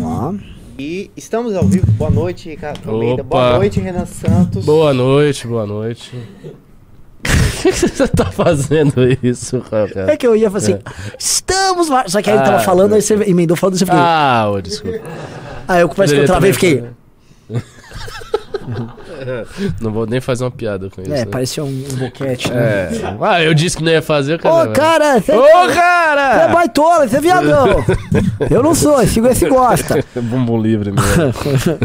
Vamos lá. E estamos ao vivo. Boa noite, Ricardo Almeida. Boa noite, Renan Santos. Boa noite, boa noite. O que você tá fazendo isso, cara? É que eu ia falar assim, estamos lá. Só que aí ele tava Ah, falando, aí você emendou falando, você fiquei. Ah, desculpa. aí eu parece que eu travei e fiquei. Não vou nem fazer uma piada com isso. É, né? parecia um, um boquete, né? É. Ah, eu disse que não ia fazer, Ô, cara. cara, você Ô, você é cara! baitola, você é viadão. eu não sou, esse esse gosta. Bumbum livre mesmo.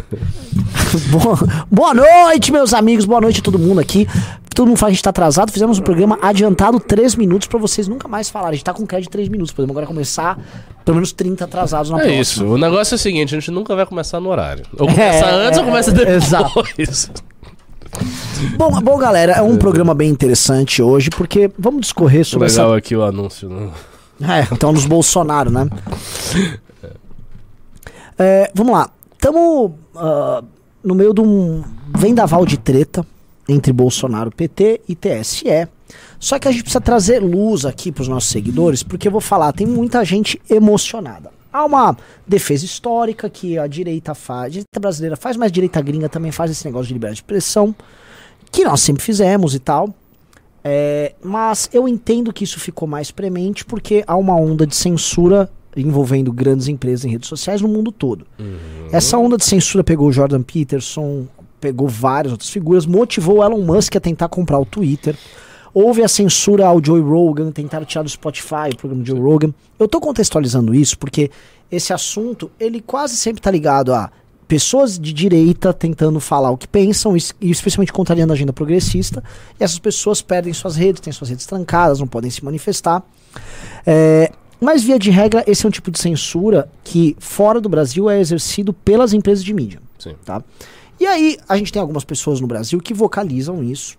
Boa, boa noite, meus amigos, boa noite a todo mundo aqui. Todo mundo fala que a gente tá atrasado, fizemos um programa adiantado 3 minutos pra vocês nunca mais falarem. A gente tá com crédito de 3 minutos, podemos agora começar pelo menos 30 atrasados na É próxima. isso. O negócio é o seguinte, a gente nunca vai começar no horário. Ou É, começa antes é, ou começa é, depois. exato. Bom, bom, galera, é um programa bem interessante hoje, porque vamos discorrer sobre Legal essa aqui o anúncio. Né? É, então dos Bolsonaro, né? É, vamos lá. Estamos no meio de um vendaval de treta entre Bolsonaro, PT e TSE. Só que a gente precisa trazer luz aqui para os nossos seguidores, porque eu vou falar, tem muita gente emocionada. Há uma defesa histórica que a direita faz, a direita brasileira faz, mas a direita gringa também faz esse negócio de liberdade de expressão, que nós sempre fizemos e tal. É, mas eu entendo que isso ficou mais premente porque há uma onda de censura envolvendo grandes empresas em redes sociais no mundo todo. Essa onda de censura pegou o Jordan Peterson, pegou várias outras figuras, motivou o Elon Musk a tentar comprar o Twitter. Houve a censura ao Joe Rogan, tentaram tirar do Spotify o programa Joe Rogan. Eu tô contextualizando isso porque esse assunto, ele quase sempre tá ligado a pessoas de direita tentando falar o que pensam, e especialmente contrariando a agenda progressista, e essas pessoas perdem suas redes, têm suas redes trancadas, não podem se manifestar. É, mas, via de regra, esse é um tipo de censura que, fora do Brasil, é exercido pelas empresas de mídia. Sim. Tá? E aí, a gente tem algumas pessoas no Brasil que vocalizam isso.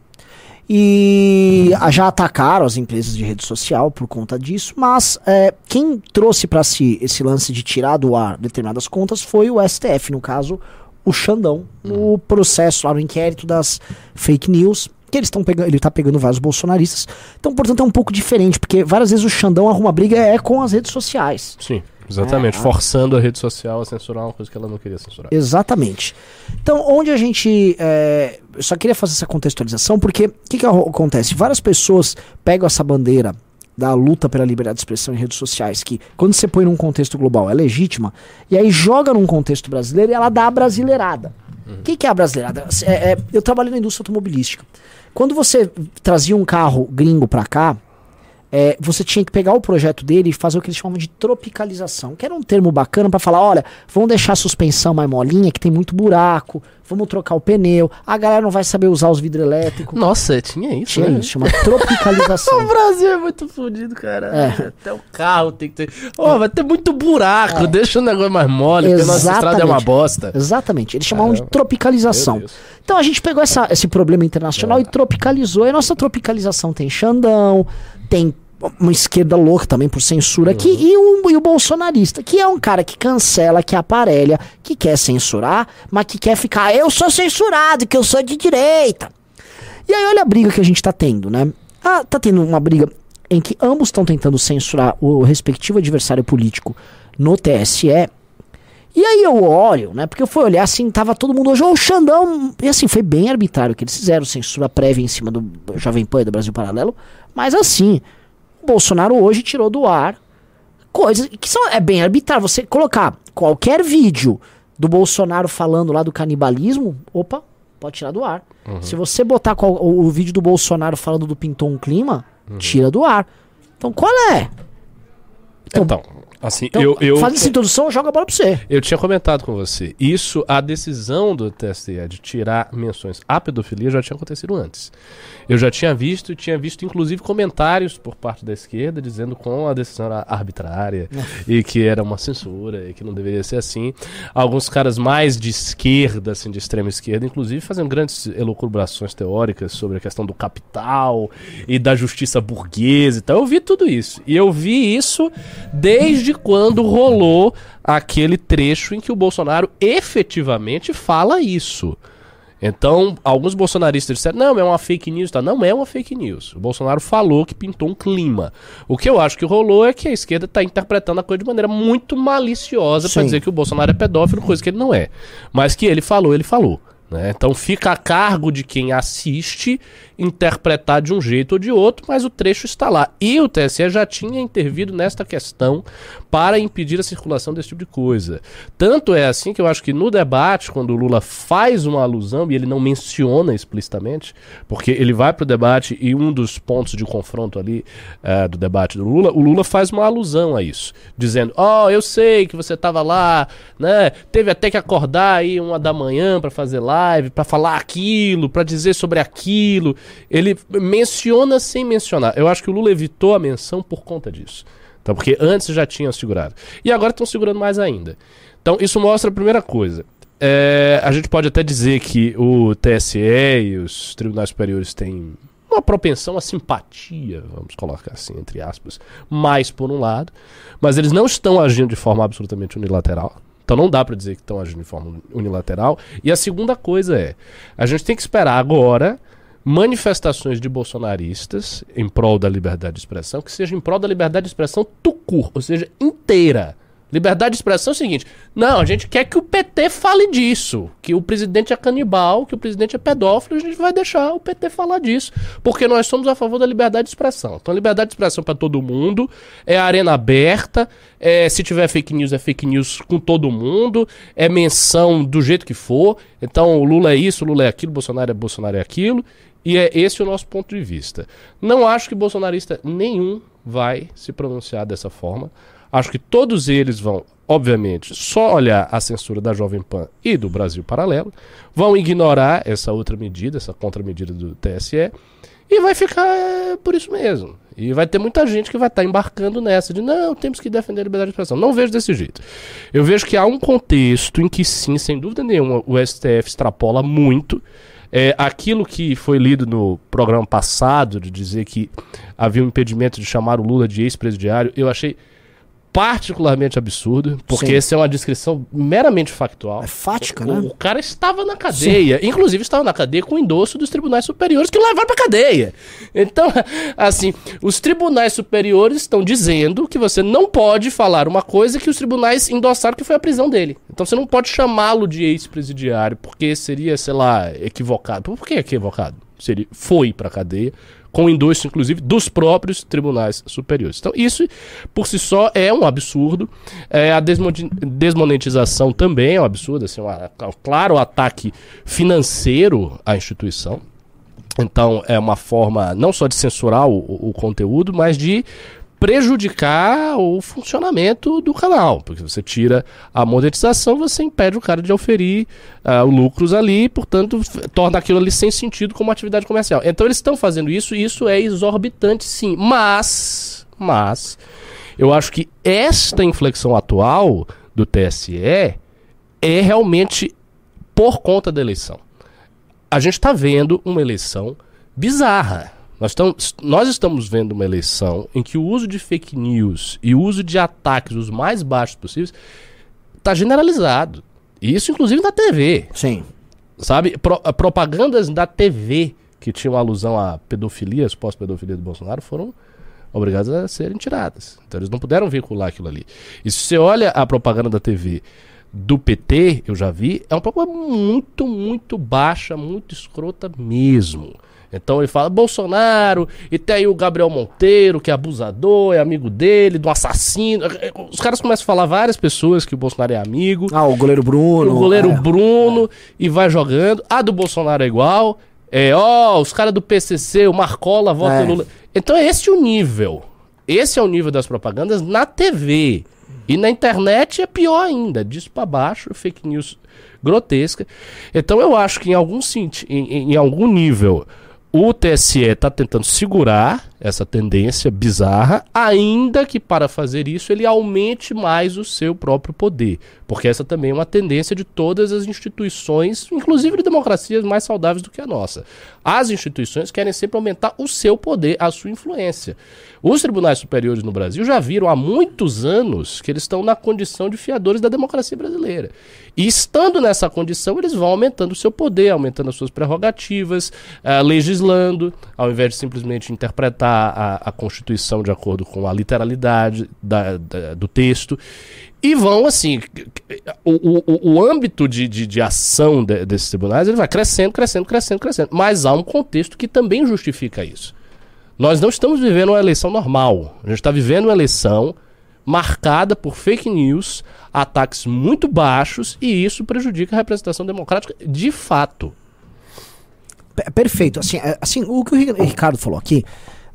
E já atacaram as empresas de rede social por conta disso, mas é, quem trouxe para si esse lance de tirar do ar determinadas contas foi o STF, no caso, o Xandão, no processo lá no inquérito das fake news, que eles estão pegando, ele tá pegando vários bolsonaristas. Então, portanto, é um pouco diferente, porque várias vezes o Xandão arruma briga é com as redes sociais. Sim, exatamente. É, a- Forçando a rede social a censurar uma coisa que ela não queria censurar. Exatamente. Então, onde a gente. é, eu só queria fazer essa contextualização, porque o que, que acontece? Várias pessoas pegam essa bandeira da luta pela liberdade de expressão em redes sociais, que quando você põe num contexto global é legítima, e aí joga num contexto brasileiro e ela dá a brasileirada. O que, que é a brasileirada? É- é- eu trabalho na indústria automobilística. Quando você trazia um carro gringo pra cá, é, você tinha que pegar o projeto dele e fazer o que eles chamam de tropicalização, que era um termo bacana pra falar, olha, vamos deixar a suspensão mais molinha, que tem muito buraco, vamos trocar o pneu, a galera não vai saber usar os vidros elétricos. Nossa, tinha isso, Tinha né? isso, chama tropicalização. O Brasil é muito fodido, cara. É. Até o carro tem que ter. Ó, vai ter muito buraco. Deixa o negócio mais mole, porque a nossa estrada é uma Exatamente. bosta. Exatamente, eles chamavam de tropicalização. Então a gente pegou essa- esse problema internacional e tropicalizou. E a nossa tropicalização tem Xandão, tem uma esquerda louca também por censura aqui, e, o, e o bolsonarista, que é um cara que cancela, que aparelha, que quer censurar, mas que quer ficar, eu sou censurado, que eu sou de direita. E aí olha a briga que a gente tá tendo, né? Ah, tá tendo uma briga em que ambos estão tentando censurar o respectivo adversário político no TSE. E aí eu olho, né? Porque eu fui olhar assim, tava todo mundo hoje, ô o Xandão. E assim, foi bem arbitrário que eles fizeram, censura prévia em cima do Jovem Pan e do Brasil Paralelo. Mas assim, o Bolsonaro hoje tirou do ar coisas que são. É bem arbitrário. Você colocar qualquer vídeo do Bolsonaro falando lá do canibalismo, opa, pode tirar do ar. Se você botar qual- o, o vídeo do Bolsonaro falando do Pintou um Clima, tira do ar. Então qual é? Então, assim, Então, eu, eu, faz essa introdução, joga a bola pra você. eu tinha comentado com você. Isso, a decisão do TSE de tirar menções à pedofilia já tinha acontecido antes. Eu já tinha visto e tinha visto, inclusive, comentários por parte da esquerda dizendo como a decisão era arbitrária e que era uma censura e que não deveria ser assim. Alguns caras mais de esquerda, assim, de extrema esquerda, inclusive, fazendo grandes elucubrações teóricas sobre a questão do capital e da justiça burguesa e tal. Eu vi tudo isso. E eu vi isso desde quando rolou aquele trecho em que o Bolsonaro efetivamente fala isso. Então, alguns bolsonaristas disseram, não, é uma fake news, tá? Não é uma fake news. O Bolsonaro falou que pintou um clima. O que eu acho que rolou é que a esquerda está interpretando a coisa de maneira muito maliciosa para dizer que o Bolsonaro é pedófilo, coisa que ele não é. Mas que ele falou, ele falou. Né? Então fica a cargo de quem assiste interpretar de um jeito ou de outro, mas o trecho está lá. E o TSE já tinha intervido nesta questão para impedir a circulação desse tipo de coisa. Tanto é assim que eu acho que no debate, quando o Lula faz uma alusão, e ele não menciona explicitamente, porque ele vai para o debate e um dos pontos de confronto ali eh, do debate do Lula, o Lula faz uma alusão a isso, dizendo: Ó, eu sei que você estava lá, né? Teve até que acordar aí uma da manhã para fazer live, para falar aquilo, para dizer sobre aquilo. Ele menciona sem mencionar. Eu acho que o Lula evitou a menção por conta disso. Então, porque antes já tinham segurado. E agora estão segurando mais ainda. Então, isso mostra a primeira coisa. É, a gente pode até dizer que o TSE e os tribunais superiores têm uma propensão à simpatia, vamos colocar assim, entre aspas, mais por um lado, mas eles não estão agindo de forma absolutamente unilateral. Então não dá para dizer que estão agindo de forma unilateral. E a segunda coisa é, a gente tem que esperar agora manifestações de bolsonaristas em prol da liberdade de expressão, que seja em prol da liberdade de expressão tucur, ou seja, inteira. Liberdade de expressão é o seguinte: não, a gente quer que o PT fale disso, que o presidente é canibal, que o presidente é pedófilo, a gente vai deixar o PT falar disso, porque nós somos a favor da liberdade de expressão. Então, liberdade de expressão para todo mundo, é arena aberta, é, se tiver fake news, é fake news com todo mundo, é menção do jeito que for. Então, o Lula é isso, o Lula é aquilo, o Bolsonaro é Bolsonaro é aquilo, e é esse o nosso ponto de vista. Não acho que bolsonarista nenhum vai se pronunciar dessa forma. Acho que todos eles vão, obviamente, só olhar a censura da Jovem Pan e do Brasil Paralelo, vão ignorar essa outra medida, essa contramedida do TSE, e vai ficar é, por isso mesmo. E vai ter muita gente que vai estar embarcando nessa de não, temos que defender a liberdade de expressão. Não vejo desse jeito. Eu vejo que há um contexto em que sim, sem dúvida nenhuma, o STF extrapola muito. É, aquilo que foi lido no programa passado, de dizer que havia um impedimento de chamar o Lula de ex-presidiário, eu achei particularmente absurdo, porque Sim. essa é uma descrição meramente factual. É fática, O, né? o cara estava na cadeia, inclusive estava na cadeia com o endosso dos tribunais superiores que o levaram pra cadeia. Então, assim, os tribunais superiores estão dizendo que você não pode falar uma coisa que os tribunais endossaram que foi a prisão dele. Então você não pode chamá-lo de ex-presidiário, porque seria, sei lá, equivocado. Por que equivocado? Seria, foi pra cadeia, com endosso, inclusive, dos próprios tribunais superiores. Então, isso, por si só, é um absurdo. É, a desmonetização também é um absurdo, assim, um, um claro ataque financeiro à instituição. Então, é uma forma não só de censurar o- o conteúdo, mas de prejudicar o funcionamento do canal. Porque você tira a monetização, você impede o cara de oferir ah, lucros ali, portanto, torna aquilo ali sem sentido como atividade comercial. Então, eles estão fazendo isso e isso é exorbitante, sim. Mas, mas, eu acho que esta inflexão atual do TSE é realmente por conta da eleição a gente está vendo uma eleição bizarra. Nós, estamos nós estamos vendo uma eleição em que o uso de fake news e o uso de ataques os mais baixos possíveis está generalizado. E isso, inclusive, na TV. Sim. Sabe? Pro- a propagandas da TV que tinham alusão à pedofilia, as pós-pedofilia do Bolsonaro, foram obrigadas a serem tiradas. Então eles não puderam veicular aquilo ali. E se você olha a propaganda da TV do PT, eu já vi, é uma propaganda muito, muito baixa, muito escrota mesmo. Então ele fala Bolsonaro, e tem aí o Gabriel Monteiro, que é abusador, é amigo dele, do assassino. Os caras começam a falar várias pessoas que o Bolsonaro é amigo. Ah, o goleiro Bruno. O goleiro é. Bruno e vai jogando. A do Bolsonaro é igual. É, ó, os caras do PCC, o Marcola vota É. Lula. Então é esse o nível. Esse é o nível das propagandas na TV. E na internet é pior ainda, disso pra baixo, fake news grotesca. Então eu acho que em algum em- em algum nível O TSE está tentando segurar essa tendência bizarra, ainda que para fazer isso ele aumente mais o seu próprio poder. Porque essa também é uma tendência de todas as instituições, inclusive de democracias mais saudáveis do que a nossa. As instituições querem sempre aumentar o seu poder, a sua influência. Os tribunais superiores no Brasil já viram há muitos anos que eles estão na condição de fiadores da democracia brasileira. E estando nessa condição, eles vão aumentando o seu poder, aumentando as suas prerrogativas, uh, legislando, ao invés de simplesmente interpretar a, a Constituição de acordo com a literalidade da, da, do texto. E vão, assim, o, o, o âmbito de, de, de ação de, desses tribunais ele vai crescendo, crescendo, crescendo, crescendo. Mas há um contexto que também justifica isso. Nós não estamos vivendo uma eleição normal. A gente está vivendo uma eleição marcada por fake news, ataques muito baixos, e isso prejudica a representação democrática de fato. Perfeito. Assim, é, assim, o que o Ricardo falou aqui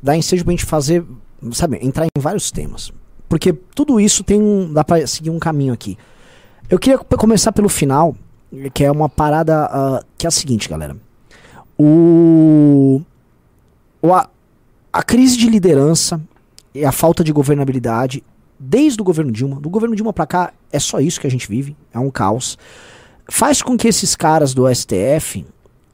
dá ensejo pra gente fazer, sabe, entrar em vários temas. Porque tudo isso tem um. dá pra seguir um caminho aqui. Eu queria começar pelo final, que é uma parada uh, que é a seguinte, galera. O. o a, a crise de liderança e a falta de governabilidade desde o governo Dilma, do governo Dilma para cá, é só isso que a gente vive, é um caos. Faz com que esses caras do STF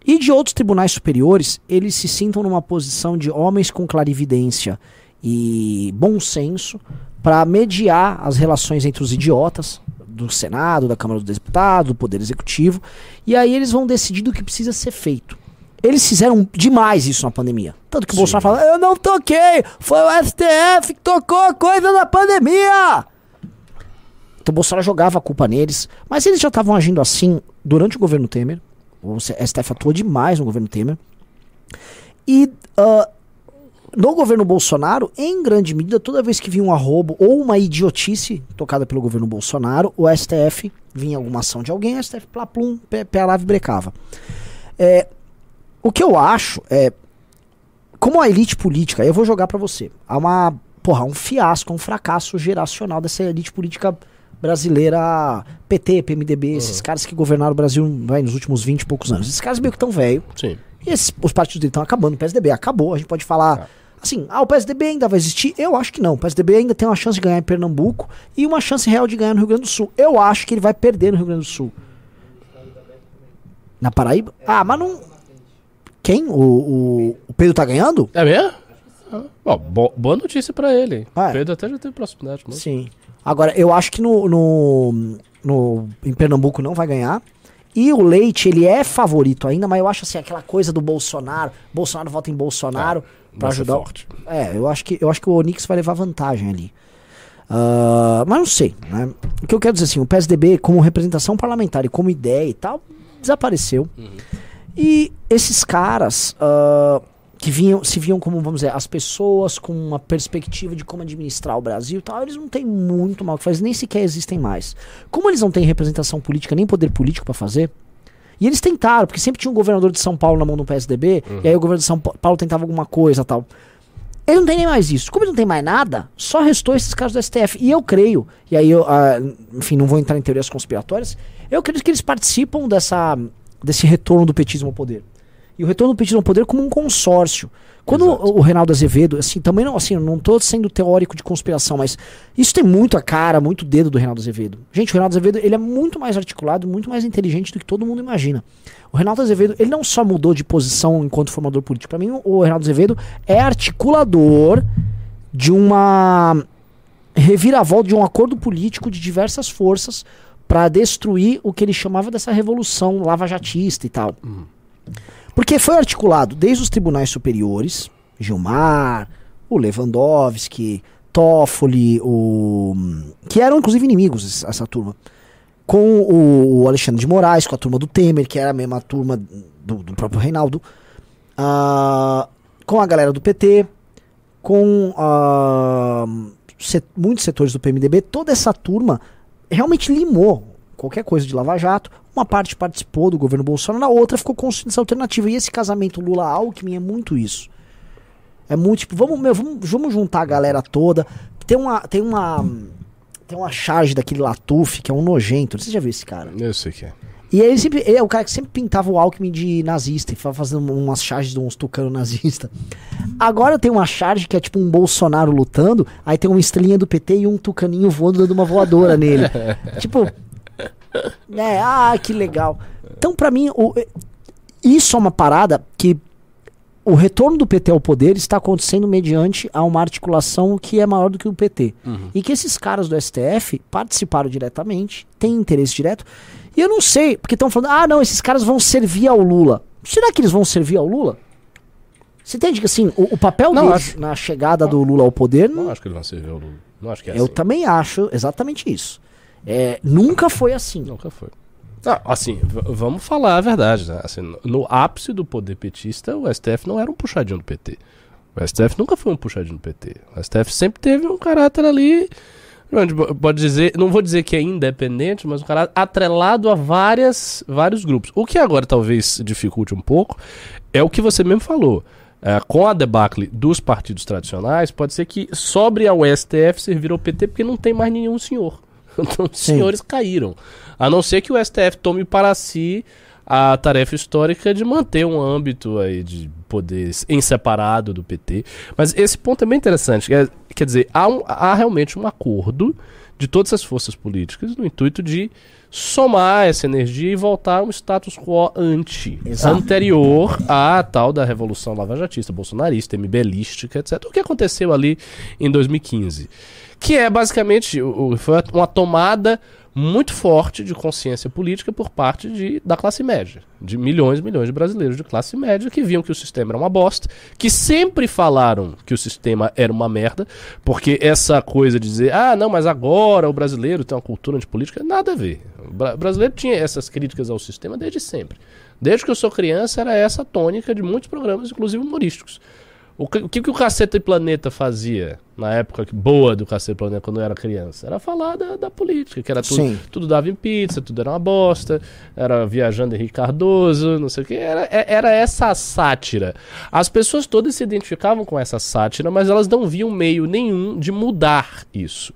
e de outros tribunais superiores, eles se sintam numa posição de homens com clarividência e bom senso para mediar as relações entre os idiotas do Senado, da Câmara dos Deputados, do Poder Executivo, e aí eles vão decidir do que precisa ser feito. Eles fizeram demais isso na pandemia. Tanto que o Sim. Bolsonaro fala: Eu não toquei, foi o STF que tocou a coisa na pandemia. Então o Bolsonaro jogava a culpa neles. Mas eles já estavam agindo assim durante o governo Temer. O STF atuou demais no governo Temer. E uh, no governo Bolsonaro, em grande medida, toda vez que vinha um arrobo ou uma idiotice tocada pelo governo Bolsonaro, o STF vinha alguma ação de alguém, o STF plaplum, pé, pé a lave brecava. É, o que eu acho é. Como a elite política, eu vou jogar para você. Há uma. Porra, um fiasco, um fracasso geracional dessa elite política brasileira, PT, PMDB, uhum. esses caras que governaram o Brasil vai, nos últimos 20 e poucos anos. Esses caras meio que estão velho. Sim. E esses, os partidos dele estão acabando. O PSDB acabou. A gente pode falar. Ah. Assim, ah, o PSDB ainda vai existir? Eu acho que não. O PSDB ainda tem uma chance de ganhar em Pernambuco e uma chance real de ganhar no Rio Grande do Sul. Eu acho que ele vai perder no Rio Grande do Sul. Na Paraíba? Ah, mas não. Quem? O, o, o Pedro tá ganhando? É mesmo? Bom, bo boa notícia pra ele. Ah, é. O Pedro até já teve proximidade. Mas... Sim. Agora, eu acho que no, no, no, em Pernambuco não vai ganhar. E o Leite, ele é favorito ainda, mas eu acho assim, aquela coisa do Bolsonaro. Bolsonaro vota em Bolsonaro é, para ajudar. Forte. É, eu acho, que, eu acho que o Onix vai levar vantagem ali. Uh, mas não sei, né? O que eu quero dizer assim, o PSDB, como representação parlamentar e como ideia e tal, desapareceu. Uhum. E esses caras uh, que vinham, se viam como, vamos dizer, as pessoas com uma perspectiva de como administrar o Brasil e tal, eles não têm muito mal que fazer, nem sequer existem mais. Como eles não têm representação política, nem poder político para fazer, e eles tentaram, porque sempre tinha um governador de São Paulo na mão do PSDB, uhum. e aí o governo de São Paulo tentava alguma coisa tal. Ele não tem nem mais isso. Como ele não tem mais nada, só restou esses casos do STF. E eu creio, e aí eu, uh, enfim, não vou entrar em teorias conspiratórias, eu acredito que eles participam dessa desse retorno do petismo ao poder. E o retorno do petismo ao poder como um consórcio. Quando o, o Reinaldo Azevedo, assim, também não, assim, não estou sendo teórico de conspiração, mas isso tem muito a cara, muito dedo do Reinaldo Azevedo. Gente, o Reinaldo Azevedo, ele é muito mais articulado, muito mais inteligente do que todo mundo imagina. O Reinaldo Azevedo, ele não só mudou de posição enquanto formador político. Para mim, o Reinaldo Azevedo é articulador de uma reviravolta, de um acordo político de diversas forças para destruir o que ele chamava dessa revolução lavajatista e tal. Uhum. Porque foi articulado desde os tribunais superiores, Gilmar, o Lewandowski, Toffoli, o que eram inclusive inimigos essa turma, com o Alexandre de Moraes, com a turma do Temer, que era a mesma turma do, do próprio Reinaldo, uh, com a galera do PT, com uh, set, muitos setores do PMDB, toda essa turma realmente limou qualquer coisa de Lava Jato. Uma parte participou do governo Bolsonaro, na outra ficou construindo essa alternativa. E esse casamento Lula-Alckmin é muito isso. É muito tipo, vamos, meu, vamos, vamos juntar a galera toda. Tem uma, tem uma, tem uma charge daquele Latuf que é um nojento. Você já viu esse cara? Eu sei que é. E ele, sempre, ele é o cara que sempre pintava o Alckmin de nazista e fazendo umas charges de uns tucanos nazistas. Agora tem uma charge que é tipo um Bolsonaro lutando, aí tem uma estrelinha do PT e um tucaninho voando dando uma voadora nele. tipo, né? Ah, que legal. Então, pra mim, o, isso é uma parada que o retorno do PT ao poder está acontecendo mediante a uma articulação que é maior do que o PT. Uhum. E que esses caras do STF participaram diretamente, têm interesse direto. E eu não sei, porque estão falando, ah, não, esses caras vão servir ao Lula. Será que eles vão servir ao Lula? Você entende que assim, o, o papel Não, deles acho- na chegada do Lula ao poder, Não acho que ele vai servir ao Lula. Não acho que é eu assim. também acho exatamente isso. É, nunca foi assim. Nunca foi. Ah, assim, vamos falar a verdade, né? Assim, no- ápice do poder petista, o STF não era um puxadinho do PT. O STF nunca foi um puxadinho do PT. O STF sempre teve um caráter ali. Pode dizer, não vou dizer que é independente, mas um caráter atrelado a várias, vários grupos. O que agora talvez dificulte um pouco é o que você mesmo falou. É, com a debacle dos partidos tradicionais, pode ser que sobre ao STF servir ao PT, porque não tem mais nenhum senhor. Então, os Sim. senhores caíram. A não ser que o STF tome para si a tarefa histórica de manter um âmbito aí de poder em separado do PT. Mas esse ponto é bem interessante. Quer, quer dizer, há, um- há realmente um acordo de todas as forças políticas no intuito de somar essa energia e voltar a um status quo anti, Exato. anterior à tal da revolução lavajatista, bolsonarista, MBLística, etc. O que aconteceu ali em 2015? Que é basicamente o- foi uma tomada muito forte de consciência política por parte de, da classe média, de milhões e milhões de brasileiros de classe média que viam que o sistema era uma bosta, que sempre falaram que o sistema era uma merda, porque essa coisa de dizer, ah, não, mas agora o brasileiro tem uma cultura de política, nada a ver. O bra- brasileiro tinha essas críticas ao sistema desde sempre. Desde que eu sou criança, era essa a tônica de muitos programas, inclusive humorísticos. O que, o que o Caceta e Planeta fazia na época boa do Caceta e Planeta quando eu era criança? Era falar da, da política, que era tudo, Sim. tudo dava em pizza, tudo era uma bosta, era viajando Henrique Cardoso, não sei o que. Era, é- era essa a sátira. As pessoas todas se identificavam com essa sátira, mas elas não viam meio nenhum de mudar isso.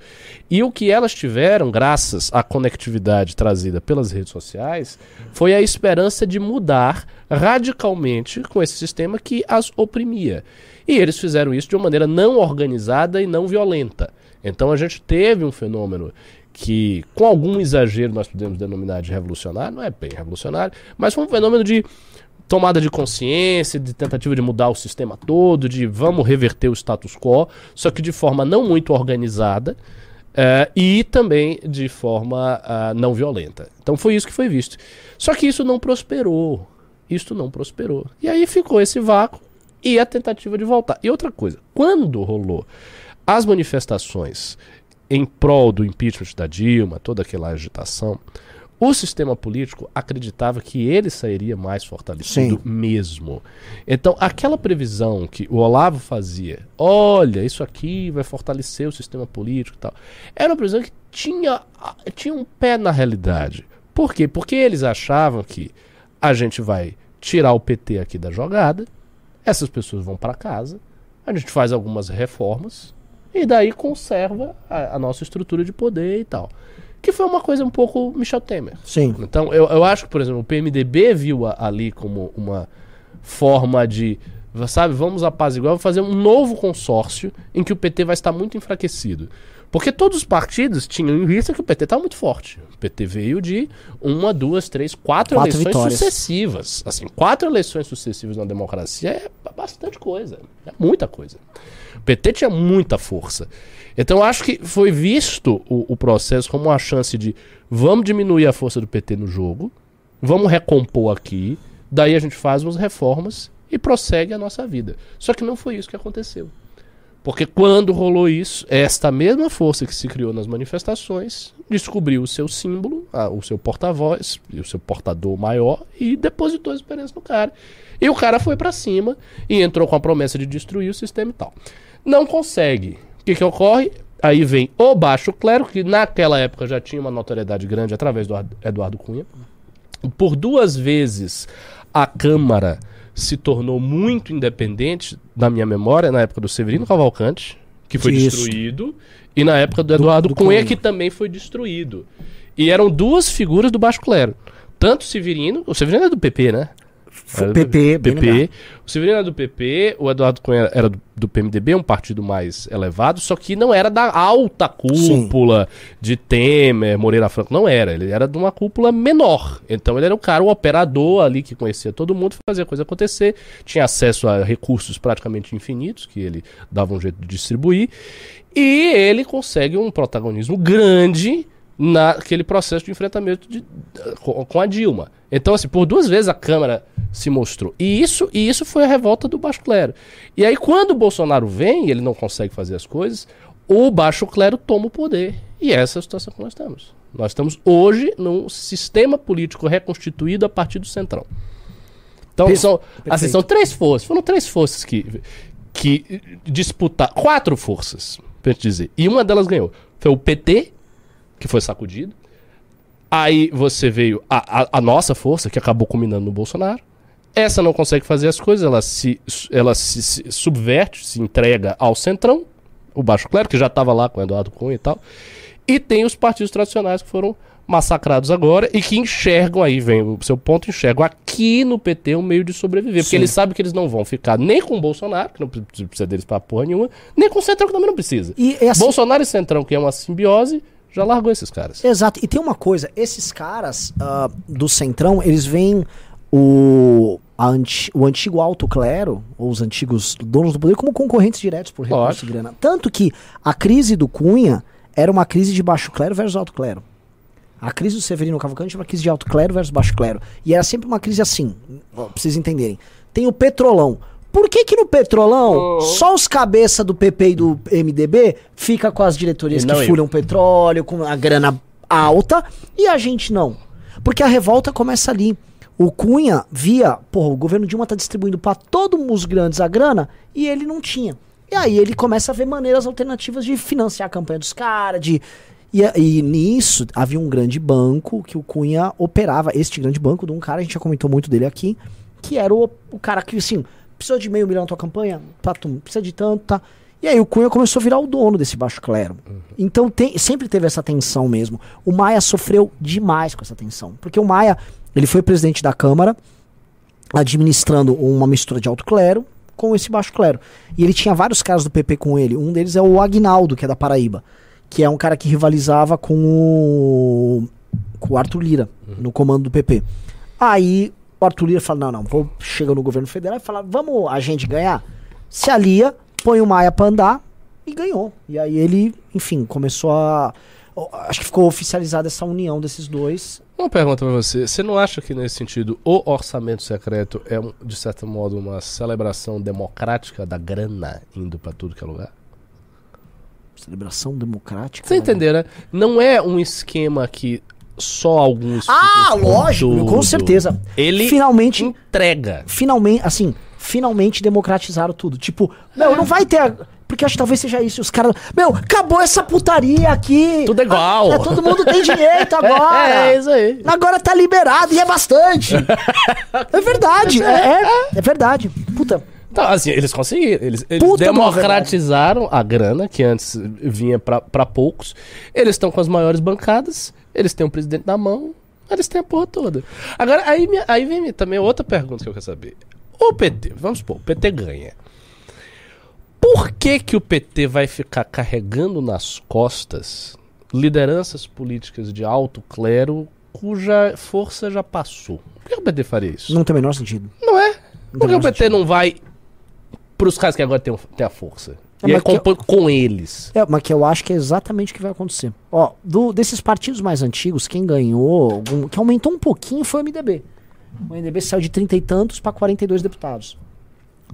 E o que elas tiveram, graças à conectividade trazida pelas redes sociais, foi a esperança de mudar radicalmente com esse sistema que as oprimia. E eles fizeram isso de uma maneira não organizada e não violenta. Então a gente teve um fenômeno que, com algum exagero, nós podemos denominar de revolucionário, não é bem revolucionário, mas foi um fenômeno de tomada de consciência, de tentativa de mudar o sistema todo, de vamos reverter o status quo, só que de forma não muito organizada eh, e também de forma ah, não violenta. Então foi isso que foi visto. Só que isso não prosperou. Isso não prosperou. E aí ficou esse vácuo e a tentativa de voltar. E outra coisa, quando rolou as manifestações em prol do impeachment da Dilma, toda aquela agitação, o sistema político acreditava que ele sairia mais fortalecido Sim. mesmo. Então, aquela previsão que o Olavo fazia, olha, isso aqui vai fortalecer o sistema político e tal, era uma previsão que tinha, tinha um pé na realidade. Por quê? Porque eles achavam que a gente vai tirar o PT aqui da jogada, essas pessoas vão para casa, a gente faz algumas reformas e daí conserva a, a nossa estrutura de poder e tal. Que foi uma coisa um pouco Michel Temer. Sim. Então, eu, eu acho que, por exemplo, o PMDB viu a- ali como uma forma de, sabe, vamos apaziguar, vamos fazer um novo consórcio em que o PT vai estar muito enfraquecido. Porque todos os partidos tinham em vista que o PT estava muito forte. O PT veio de uma, duas, três, quatro, Quatro eleições vitórias. sucessivas. Assim, quatro eleições sucessivas na democracia é bastante coisa. É muita coisa. O PT tinha muita força. Então eu acho que foi visto o, o processo como uma chance de vamos diminuir a força do PT no jogo, vamos recompor aqui, daí a gente faz umas reformas e prossegue a nossa vida. Só que não foi isso que aconteceu. Porque quando rolou isso, esta mesma força que se criou nas manifestações descobriu o seu símbolo, ah, o seu porta-voz, o seu portador maior e depositou a esperança no cara. E o cara foi pra cima e entrou com a promessa de destruir o sistema e tal. Não consegue. O que, que ocorre? Aí vem o baixo clero, que naquela época já tinha uma notoriedade grande através do Ar- Eduardo Cunha. Por duas vezes a Câmara se tornou muito independente, na minha memória, na época do Severino Cavalcante, que foi Isso. destruído, e na época do Eduardo do Cunha, Cunha. que também foi destruído. E eram duas figuras do baixo clero. tanto o Severino, o Severino é do PP, né? PP, PP. O Severino era do PP, o Eduardo Cunha era do, PMDB, um partido mais elevado, só que não era da alta cúpula de Temer, Moreira Franco, não era. Ele era de uma cúpula menor. Então ele era o cara, o operador ali que conhecia todo mundo, fazia a coisa acontecer, tinha acesso a recursos praticamente infinitos, que ele dava um jeito de distribuir, e ele consegue um protagonismo grande naquele processo de enfrentamento de- com, a Dilma. Então, assim, por duas vezes a Câmara se mostrou. E isso, e isso foi a revolta do baixo clero. E aí, quando o Bolsonaro vem e ele não consegue fazer as coisas, o baixo clero toma o poder. E essa é a situação que nós estamos. Nós estamos hoje num sistema político reconstituído a partir do Centrão. Então, são, assim, são três forças. Foram três forças que, que disputaram. Quatro forças, pra gente dizer. E uma delas ganhou. Foi o PT, que foi sacudido. Aí você veio a, a, a nossa força, que acabou culminando no Bolsonaro. Essa não consegue fazer as coisas, ela se, ela se, se subverte, se entrega ao centrão, o Baixo Clero, que já estava lá com o Eduardo Cunha e tal. E tem os partidos tradicionais que foram massacrados agora e que enxergam, aí vem o seu ponto, enxergam aqui no PT um meio de sobreviver. Porque Sim. eles sabem que eles não vão ficar nem com o Bolsonaro, que não pre- precisa deles pra porra nenhuma, nem com o Centrão, que também não precisa. E Bolsonaro e Centrão, que é uma simbiose, já largou esses caras. Exato. E tem uma coisa, esses caras ah, do Centrão, eles veem o, anti- o antigo alto clero, ou os antigos donos do poder, como concorrentes diretos por recurso Lógico. e grana. Tanto que a crise do Cunha era uma crise de baixo clero versus alto clero. A crise do Severino Cavalcante era uma crise de alto clero versus baixo clero. E era sempre uma crise assim, pra vocês entenderem. Tem o petrolão. Por que que no petrolão só os cabeça do PP e do MDB fica com as diretorias que não eu. furam petróleo, com a grana alta, e a gente não? Porque a revolta começa ali. O Cunha via, porra, o governo Dilma tá distribuindo pra todos os grandes a grana e ele não tinha. E aí ele começa a ver maneiras alternativas de financiar a campanha dos caras, de e, e nisso havia um grande banco que o Cunha operava, este grande banco de um cara, a gente já comentou muito dele aqui, que era o, o cara que, assim, precisou de meio milhão na tua campanha? Tá, tu precisa de tanto, tá? E aí o Cunha começou a virar o dono desse baixo clero. Então tem, sempre teve essa tensão mesmo. O Maia sofreu demais com essa tensão. Porque o Maia, ele foi presidente da Câmara, administrando uma mistura de alto clero com esse baixo clero. E ele tinha vários caras do PP com ele. Um deles é o Agnaldo, que é da Paraíba. Que é um cara que rivalizava com o, com o Arthur Lira, no comando do PP. Aí o Arthur Lira fala: não, não, vou chega no governo federal e fala: vamos a gente ganhar? Se alia, põe o Maia pra andar e ganhou. E aí ele, enfim, começou a. Acho que ficou oficializada essa união desses dois. Uma pergunta pra você. Você não acha que, nesse sentido, o orçamento secreto é, de certo modo, uma celebração democrática da grana indo pra tudo que é lugar? Celebração democrática. Você entendeu, né? Não é um esquema que só alguns. Ah, lógico, com certeza. Ele Finalmente, entrega. finalmente, assim, finalmente democratizaram tudo. Tipo, meu, não vai ter. a- Porque acho que talvez seja isso. Os caras. Meu, acabou essa putaria aqui. Tudo é igual. É, todo mundo tem direito agora. É, é isso aí. Agora tá liberado e é bastante. é verdade. É, é, é verdade. Puta. Então, assim, eles conseguiram. Eles, eles democratizaram a grana, que antes vinha pra poucos. Eles estão com as maiores bancadas, eles têm o presidente na mão, eles têm a porra toda. Agora, aí, aí vem também outra pergunta que eu quero saber. O PT, vamos supor, o PT ganha. Por que, que o PT vai ficar carregando nas costas lideranças políticas de alto clero cuja força já passou? Por que o PT faria isso? Não tem o menor sentido. Não é? Não Por que o PT não vai pros caras que agora tem a força? É, e aí que compõe com eles. É, mas que eu acho que é exatamente o que vai acontecer. Ó, do- desses partidos mais antigos, quem ganhou, algum- que aumentou um pouquinho foi o MDB. O MDB saiu de 30 e tantos para 42 deputados.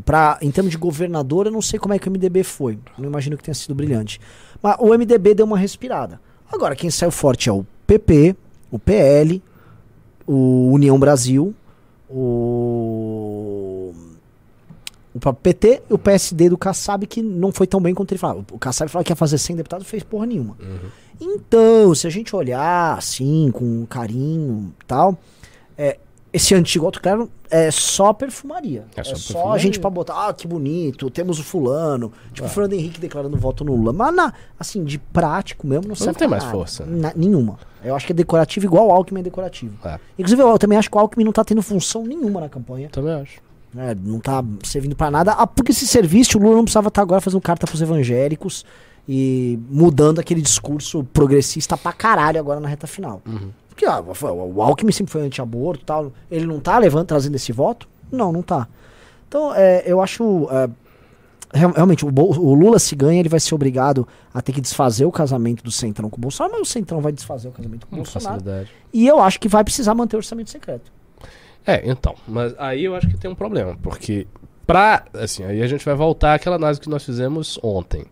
Pra, em termos de governador, eu não sei como é que o MDB foi. Eu não imagino que tenha sido brilhante. Mas o MDB deu uma respirada. Agora, quem saiu forte é o PP, o PL, o União Brasil, o o PT e o PSD do Kassab, que não foi tão bem quanto ele falava. O Kassab falava que ia fazer 100 deputados, fez porra nenhuma. Então, se a gente olhar assim, com carinho e tal, é, esse antigo autoclero é só perfumaria. É É só só, perfumaria. gente pra botar, ah, que bonito, temos o fulano. Tipo, o Fernando Henrique declarando voto no Lula. Mas, na, assim, de prático mesmo, não serve tem pra mais nada. força. Na- nenhuma. Eu acho que é decorativo igual o Alckmin é decorativo. É, Inclusive, eu também acho que o Alckmin não tá tendo função nenhuma na campanha. também acho. Né? Não tá servindo pra nada. Ah, porque se servisse, o Lula não precisava estar agora fazendo carta pros evangélicos e mudando aquele discurso progressista pra caralho agora na reta final. Uhum. Porque ah, o Alckmin sempre foi anti-aborto tal. Ele não tá levando, trazendo esse voto? Não, não tá. Então, é, eu acho. é, real- realmente, o, o Lula se ganha, ele vai ser obrigado a ter que desfazer o casamento do Centrão com o Bolsonaro, mas o Centrão vai desfazer o casamento com o Bolsonaro. facilidade. E eu acho que vai precisar manter o orçamento secreto. É, então, mas aí eu acho que tem um problema, porque pra, assim, aí a gente vai voltar àquela análise que nós fizemos ontem.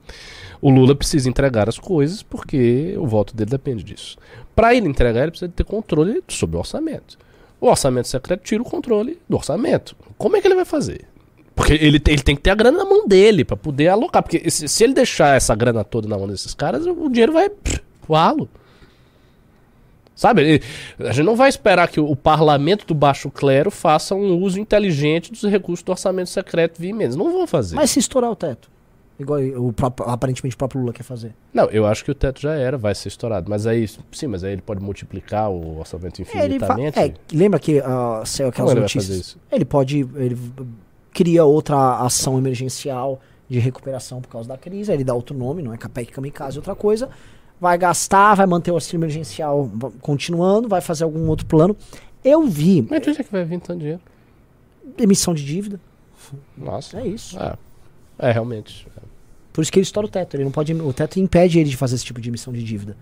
O Lula precisa entregar as coisas porque o voto dele depende disso. Pra ele entregar, ele precisa ter controle sobre o orçamento. O orçamento secreto tira o controle do orçamento. Como é que ele vai fazer? Porque ele, ele tem que ter a grana na mão dele pra poder alocar. Porque se, se ele deixar essa grana toda na mão desses caras, o dinheiro vai pro ralo. Sabe? ele- A gente não vai esperar que o, parlamento do baixo clero faça um uso inteligente dos recursos do orçamento secreto via emendas. Não vão fazer. Mas se estourar o teto, igual o próprio- aparentemente o próprio Lula quer fazer. Não, eu acho que o teto já era, vai ser estourado. Mas aí, sim, mas aí ele pode multiplicar o orçamento Ele vai, infinitamente. é, lembra que uh, saiu aquelas Como ele notícias? fazer isso? Ele pode. Ele cria outra ação emergencial de recuperação por causa da crise, aí ele dá outro nome, não é Capec Kamikaze, é outra coisa. Vai gastar, vai manter o auxílio emergencial continuando, vai fazer algum outro plano. Eu vi Mas de onde é que vai vir tanto dinheiro? emissão de dívida, Nossa. é isso. É, é realmente. Por isso que ele estoura o teto. Ele não pode. O teto impede ele de fazer esse tipo de emissão de dívida.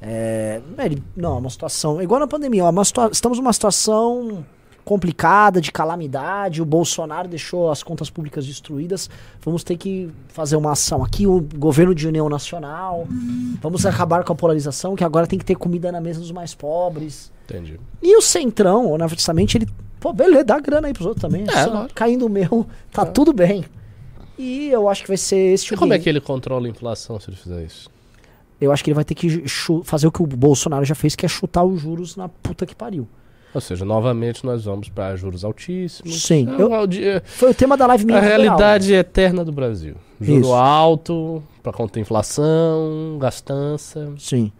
É, ele- não, é uma situação. Igual na pandemia, ó, situa- estamos numa situação complicada, de calamidade. O Bolsonaro deixou as contas públicas destruídas. Vamos ter que fazer uma ação aqui. O governo de união nacional. Vamos acabar com a polarização, que agora tem que ter comida na mesa dos mais pobres. Entendi. E o Centrão, honestamente, ele. Pô, beleza, dá grana aí pros outros também. É, só caindo o meu, tá tudo bem. E eu acho que vai ser esse E o como é que ele controla a inflação se ele fizer isso? Eu acho que ele vai ter que fazer o que o Bolsonaro já fez, que é chutar os juros na puta que pariu. Ou seja, novamente nós vamos para juros altíssimos. Sim, É, eu- dia- Foi o tema da live minha. a realidade eterna do Brasil. Juro Isso. alto, para conter inflação, gastança. Sim.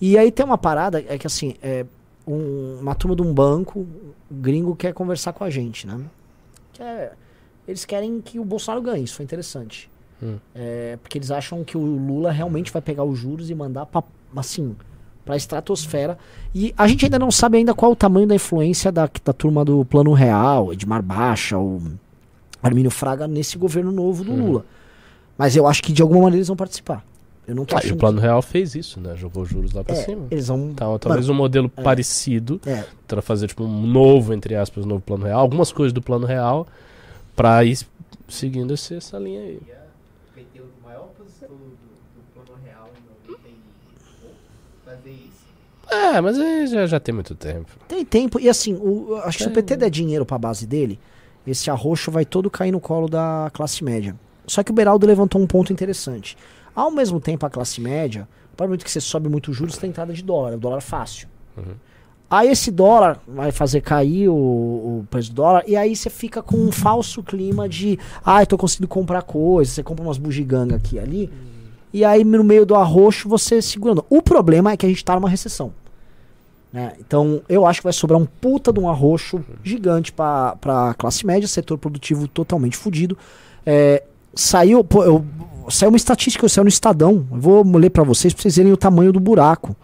E aí tem uma parada, é que assim, é um- uma turma de um banco gringo quer conversar com a gente, né? Que é- eles querem que o Bolsonaro ganhe, isso foi interessante. Hum. É, porque eles acham que o Lula realmente vai pegar os juros e mandar pra, assim, pra estratosfera. E a gente ainda não sabe ainda qual o tamanho da influência da, da turma do Plano Real, Edmar Baixa, o Armínio Fraga nesse governo novo do Uhum. Lula. Mas eu acho que de alguma maneira eles vão participar. Eu não tô Ah, e o Plano Real fez isso, né? Jogou juros lá que- para é, cima. Eles vão. Então, talvez um modelo parecido, É, para fazer tipo um novo, entre aspas, novo Plano Real, algumas coisas do Plano Real, para ir seguindo esse- essa linha aí. PT, o maior opositor do, do plano real em 91, fazer isso. É, mas aí já, já tem muito tempo. tem tempo. E assim, o, acho que se o. PT der dinheiro pra base dele, esse arroxo vai todo cair no colo da classe média. Só que o Beraldo levantou um ponto interessante. Ao mesmo tempo, a classe média, a partir do momento que você sobe muito juros, tem entrada de dólar, o dólar fácil. Uhum. Aí esse dólar vai fazer cair o, o preço do dólar, e aí você fica com um falso clima de, ah, eu tô conseguindo comprar coisas, você compra umas bugigangas aqui e ali, e aí no meio do arroxo você segurando. O problema é que a gente tá numa recessão. Né? Então eu acho que vai sobrar um puta de um arroxo gigante pra, pra classe média, setor produtivo totalmente fudido. É, saiu, pô, eu, saiu uma estatística, saiu no Estadão, eu vou ler pra vocês pra vocês verem o tamanho do buraco.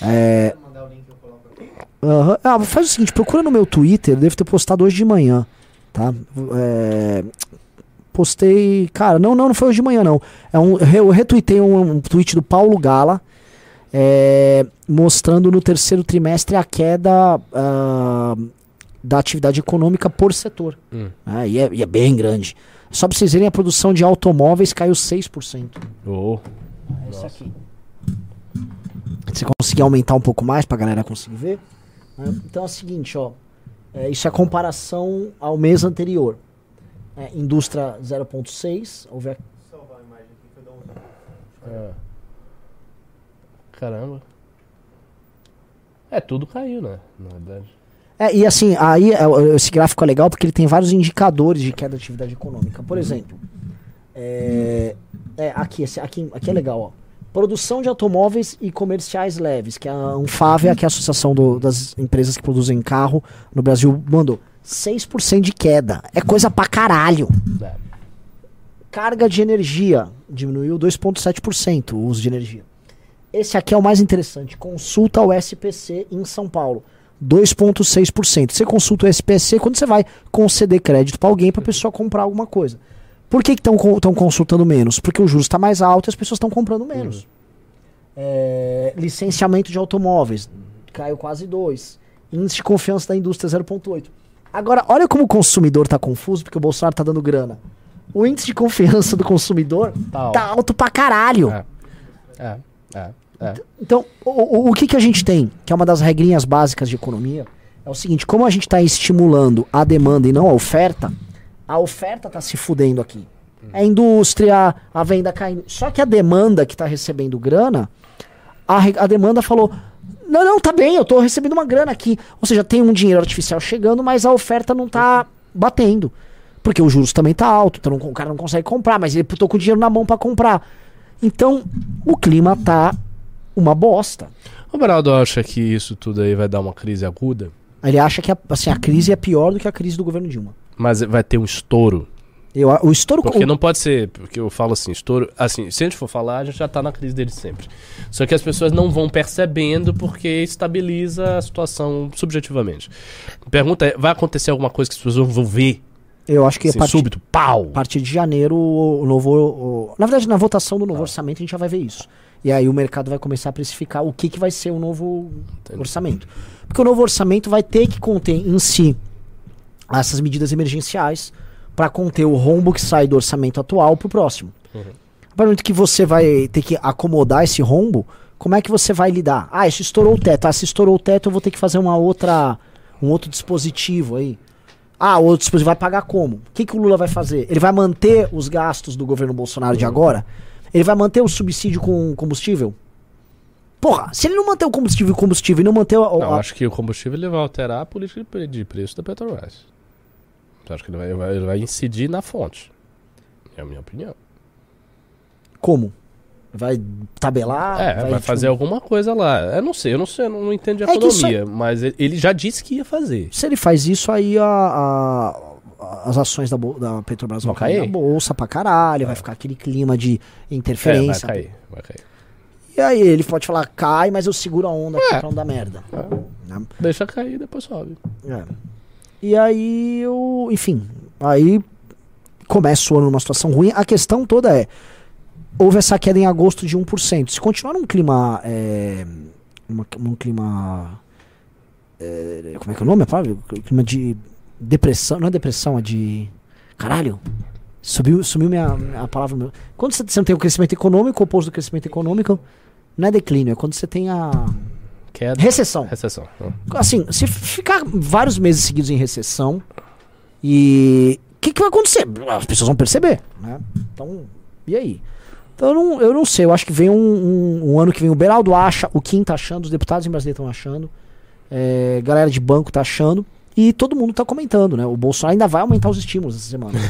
É? Aham. Ah, faz o seguinte, procura no meu Twitter, devo ter postado hoje de manhã, tá? É, postei, cara, não, não, não foi hoje de manhã não. É um, eu retuitei um, um tweet do Paulo Gala, é, mostrando no terceiro trimestre a queda ah, da atividade econômica por setor. Hum. né? E, é, e é bem grande. Só pra vocês verem, a produção de automóveis caiu 6%. Oh, É esse aqui. Você conseguir aumentar um pouco mais pra galera conseguir ver. né? Então é o seguinte, ó. É, isso é a comparação ao mês anterior. É, indústria 0.6, houve a- salvar a imagem aqui que eu dou um. é. Caramba. É, tudo caiu, né? Na verdade. É, e assim, aí é, esse gráfico é legal porque ele tem vários indicadores de queda da atividade econômica. Por exemplo, é, é, aqui, esse- aqui, aqui é legal, ó. Produção de automóveis e comerciais leves, que é a Anfávia, que é a associação do- das empresas que produzem carro no Brasil, mandou 6% de queda. É coisa pra caralho. É. Carga de energia diminuiu 2,7% o uso de energia. Esse aqui é o mais interessante. Consulta o SPC em São Paulo. 2,6%. Você consulta o SPC quando você vai conceder crédito para alguém para a pessoa comprar alguma coisa. Por que estão consultando menos? Porque o juros está mais alto e as pessoas estão comprando menos. É, licenciamento de automóveis caiu quase 2. Índice de confiança da indústria 0,8. Agora, olha como o consumidor está confuso porque o Bolsonaro está dando grana. O índice de confiança do consumidor Tá alto. tá alto pra caralho. É. É, é, é. Então, o, o, o que, que a gente tem, que é uma das regrinhas básicas de economia, é o seguinte: como a gente está estimulando a demanda e não a oferta, a oferta está se fudendo aqui. É a indústria, a venda caindo. Só que a demanda que está recebendo grana, a, a demanda falou: não, não, tá bem, eu estou recebendo uma grana aqui. Ou seja, tem um dinheiro artificial chegando, mas a oferta não está batendo. Porque os juros também tá alto, então o cara não consegue comprar, mas ele tô com o dinheiro na mão para comprar. Então, o clima tá uma bosta. O Beraldo acha que isso tudo aí vai dar uma crise aguda, Ele acha que a, assim, a crise é pior do que a crise do governo Dilma. mas vai ter um estouro. Eu, o estouro. Porque o- não pode ser, porque eu falo assim, estouro. Assim, se a gente for falar, a gente já tá na crise dele sempre. Só que as pessoas não vão percebendo porque estabiliza a situação subjetivamente. Pergunta é: vai acontecer alguma coisa que as pessoas vão ver? eu acho que a Assim, partir, súbito, pau! a partir de janeiro, o, novo. o- na verdade, na votação do novo orçamento, a gente já vai ver isso. E aí o mercado vai começar a precificar o que, que vai ser o novo Entendi. orçamento. Porque o novo orçamento vai ter que conter em si essas medidas emergenciais para conter o rombo que sai do orçamento atual pro próximo. Uhum. A partir do momento que você vai ter que acomodar esse rombo, como é que você vai lidar? Ah, isso estourou o teto. Ah, se estourou o teto, eu vou ter que fazer uma outra, um outro dispositivo aí. Ah, o outro dispositivo vai pagar como? O que, que o Lula vai fazer? Ele vai manter os gastos do governo Bolsonaro de agora? Ele vai manter o subsídio com combustível? Porra, se ele não manter o combustível e combustível e não manter o. Não, a- acho que o combustível ele vai alterar a política de pre- de preço da Petrobras. Eu acho que ele vai, ele vai- ele vai incidir na fonte. É a minha opinião. Como? Vai tabelar? é, vai, tipo, fazer alguma coisa lá. Eu não sei, eu não sei, eu não, entendo de É isso economia, mas ele, ele já disse que ia fazer. Se ele faz isso, aí a, a- as ações da, da Petrobras vão Vão cair na bolsa pra caralho, vai ficar aquele clima de É, vai interferência. cair, vai cair. E aí ele pode falar, cai, mas eu seguro a onda É. pra não dar merda. Né? Deixa cair e depois sobe. É. E aí eu, enfim, aí começa o ano numa situação ruim. A questão toda é, houve essa queda em agosto de 1%. Se continuar num clima, é, num clima, é, como é que é o nome? Clima de depressão, não é depressão, é de, caralho, subiu, sumiu minha, a palavra. Quando você, você não tem o crescimento econômico, o oposto do crescimento econômico, não é declínio, é quando você tem a Queda. recessão Recessão. assim, se ficar vários meses seguidos em recessão, e o que, que vai acontecer? As pessoas vão perceber, né? Então, e aí? Então eu não, eu não sei, eu acho que vem um, um- um ano que vem o Beraldo acha, o Kim tá achando, os deputados em Brasília estão achando, é, galera de banco tá achando, e todo mundo tá comentando, né? O Bolsonaro ainda vai aumentar os estímulos essa semana.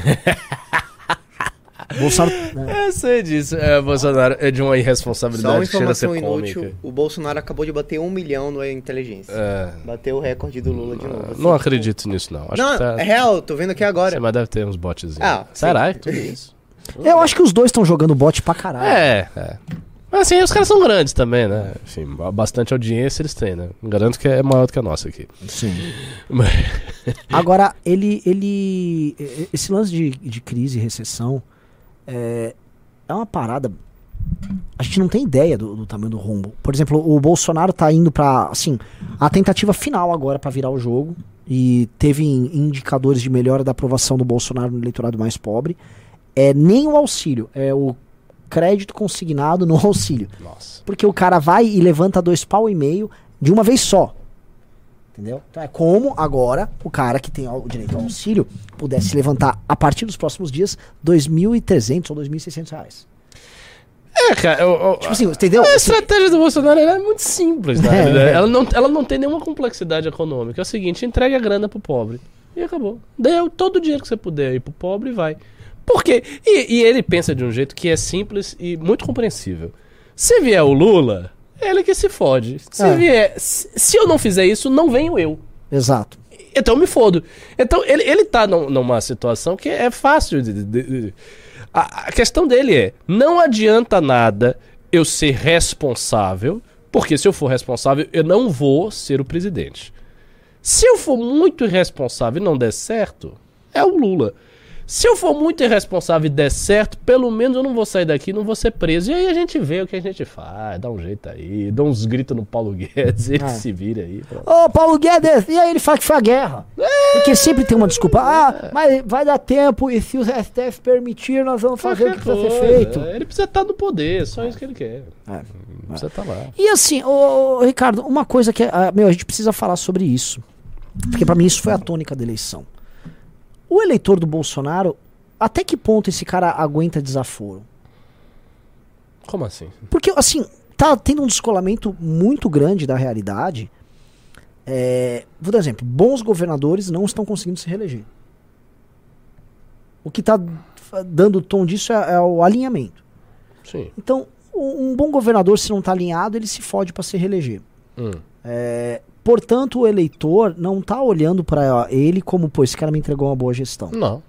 Bolsonaro. né? Eu sei disso. É, Bolsonaro é de uma Só uma irresponsabilidade que chega a ser informação inútil, cômica. o Bolsonaro acabou de bater um milhão no inteligência. É, Bateu o recorde do Lula de novo. assim, não tipo- acredito nisso, não. Acho Não, que tá... é real, tô vendo aqui agora. Sim, mas deve ter uns botzinhos. Ah, Será? Tudo isso. Eu acho que os dois estão jogando bot pra caralho. É, é. Mas assim, os caras são grandes também, né? Enfim, ba- bastante audiência eles têm, né? Garanto que é maior do que a nossa aqui. Sim. Mas- Agora, ele. ele esse lance de, de crise e recessão é, é uma parada. A gente não tem ideia do, do tamanho do rombo. Por exemplo, o Bolsonaro tá indo pra. Assim, a tentativa final agora pra virar o jogo. E teve in- indicadores de melhora da aprovação do Bolsonaro no eleitorado mais pobre. É nem o auxílio, é o crédito consignado no auxílio. Nossa. Porque o cara vai e levanta dois pau e meio de uma vez só. Entendeu? Então é como agora o cara que tem o direito ao auxílio pudesse levantar a partir dos próximos dias 2.300 ou 2.600 reais. É, cara, eu- eu- Tipo assim, entendeu? a estratégia do Bolsonaro é muito simples, né? É. Ela, não, ela não tem nenhuma complexidade econômica. É o seguinte, entregue a grana pro pobre. E acabou. Deu todo o dinheiro que você puder aí pro pobre e vai. Por quê? E, e ele pensa de um jeito que é simples e muito compreensível. Se vier o Lula, ele que se fode. Se É. vier. Se, se eu não fizer isso, não venho eu. Exato. Então eu me fodo. Então ele, ele tá num- numa situação que é fácil de. de- de- a, a questão dele é: não adianta nada eu ser responsável, porque se eu for responsável, eu não vou ser o presidente. Se eu for muito irresponsável e não der certo, é o Lula. Se eu for muito irresponsável e der certo, pelo menos eu não vou sair daqui, não vou ser preso. E aí a gente vê o que a gente faz, dá um jeito aí, dá uns gritos no Paulo Guedes, ele Ah. se vira aí. pronto. Ô, Paulo Guedes, e aí ele fala que foi a guerra. Porque sempre tem uma desculpa. Ah, mas vai dar tempo e se o STF permitir, nós vamos fazer o que precisa ser coisa, feito. é, Ele precisa estar no poder, só isso que ele quer. É. Precisa estar lá. E assim, ô, ô, Ricardo, uma coisa que. ah, meu, a gente precisa falar sobre isso. Porque pra mim isso foi a tônica da eleição. O eleitor do Bolsonaro, até que ponto esse cara aguenta desaforo? Como assim? Porque, assim, tá tendo um descolamento muito grande da realidade. É, vou dar um exemplo: bons governadores não estão conseguindo se reeleger. O que tá f- dando o tom disso é, é o alinhamento. Sim. Então, um, um bom governador, se não tá alinhado, ele se fode para se reeleger. Hum. É, portanto, o eleitor não tá olhando para ele como, pô, esse cara me entregou uma boa gestão. Não.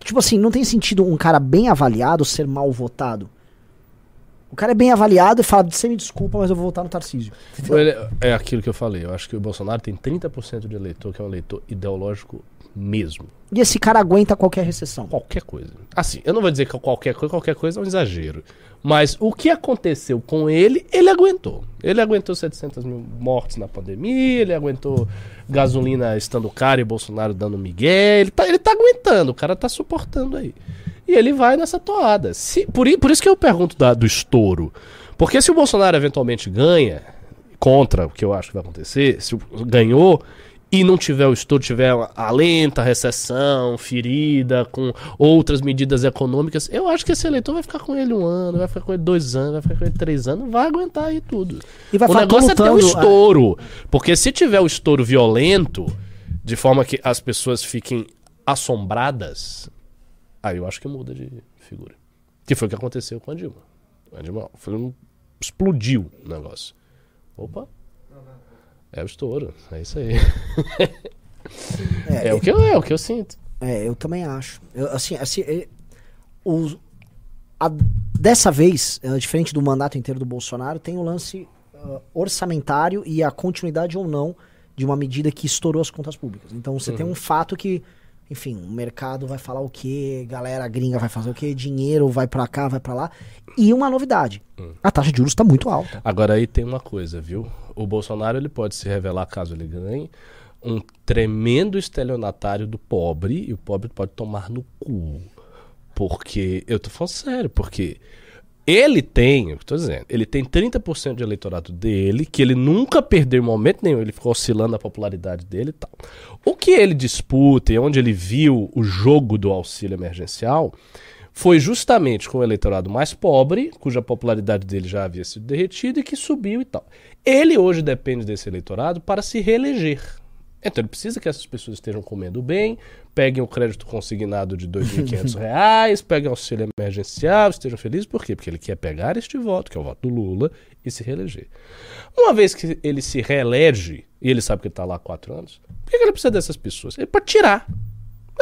Tipo assim, não tem sentido um cara bem avaliado ser mal votado. O cara é bem avaliado e fala, você me desculpa, mas eu vou votar no Tarcísio. Ele- é aquilo que eu falei. Eu acho que o Bolsonaro tem 30% de eleitor que é um eleitor ideológico mesmo. E esse cara aguenta qualquer recessão. Qualquer coisa. Assim, eu não vou dizer que qualquer coisa, qualquer coisa é um exagero. Mas o que aconteceu com ele, ele aguentou. Ele aguentou 700 mil mortes na pandemia, ele aguentou gasolina estando cara e Bolsonaro dando migué. Ele tá, ele tá aguentando, o cara tá suportando aí. E ele vai nessa toada. Se, por, por isso que eu pergunto da- do estouro. Porque se o Bolsonaro eventualmente ganha, contra o que eu acho que vai acontecer, se ganhou e não tiver o estouro, tiver a lenta recessão, ferida, com outras medidas econômicas, eu acho que esse eleitor vai ficar com ele um ano, vai ficar com ele dois anos, vai ficar com ele três anos, vai aguentar aí tudo. E vai o negócio é ter o lutando, estouro. Porque se tiver o estouro violento, de forma que as pessoas fiquem assombradas, aí eu acho que muda de figura. Que foi o que aconteceu com a Dilma. A Dilma foi um, explodiu o negócio. Opa. É o estouro, é isso aí. É, É, o, que eu, é o que eu sinto. É, eu também acho. Eu, assim, assim é, os- a- dessa vez, é, diferente do mandato inteiro do Bolsonaro, tem o lance ah, orçamentário e a continuidade ou não de uma medida que estourou as contas públicas. Então você tem um fato que, enfim, o mercado vai falar o quê, galera gringa vai fazer o quê, dinheiro vai pra cá, vai pra lá. E uma novidade, a taxa de juros está muito alta. Agora aí tem uma coisa, viu? O Bolsonaro ele pode se revelar, caso ele ganhe, um tremendo estelionatário do pobre, e o pobre pode tomar no cu. Porque, eu tô falando sério, porque ele tem, eu tô dizendo, ele tem 30% de eleitorado dele, que ele nunca perdeu em momento nenhum, ele ficou oscilando a popularidade dele e tal. O que ele disputa e onde ele viu o jogo do auxílio emergencial foi justamente com o eleitorado mais pobre, cuja popularidade dele já havia sido derretida e que subiu e tal. Ele hoje depende desse eleitorado para se reeleger. Então ele precisa que essas pessoas estejam comendo bem, peguem o crédito consignado de R$ 2.500, reais, peguem auxílio emergencial, estejam felizes. Por quê? Porque ele quer pegar este voto, que é o voto do Lula, e se reeleger. Uma vez que ele se reelege, e ele sabe que ele está lá há quatro anos, por que ele precisa dessas pessoas? Ele pode tirar.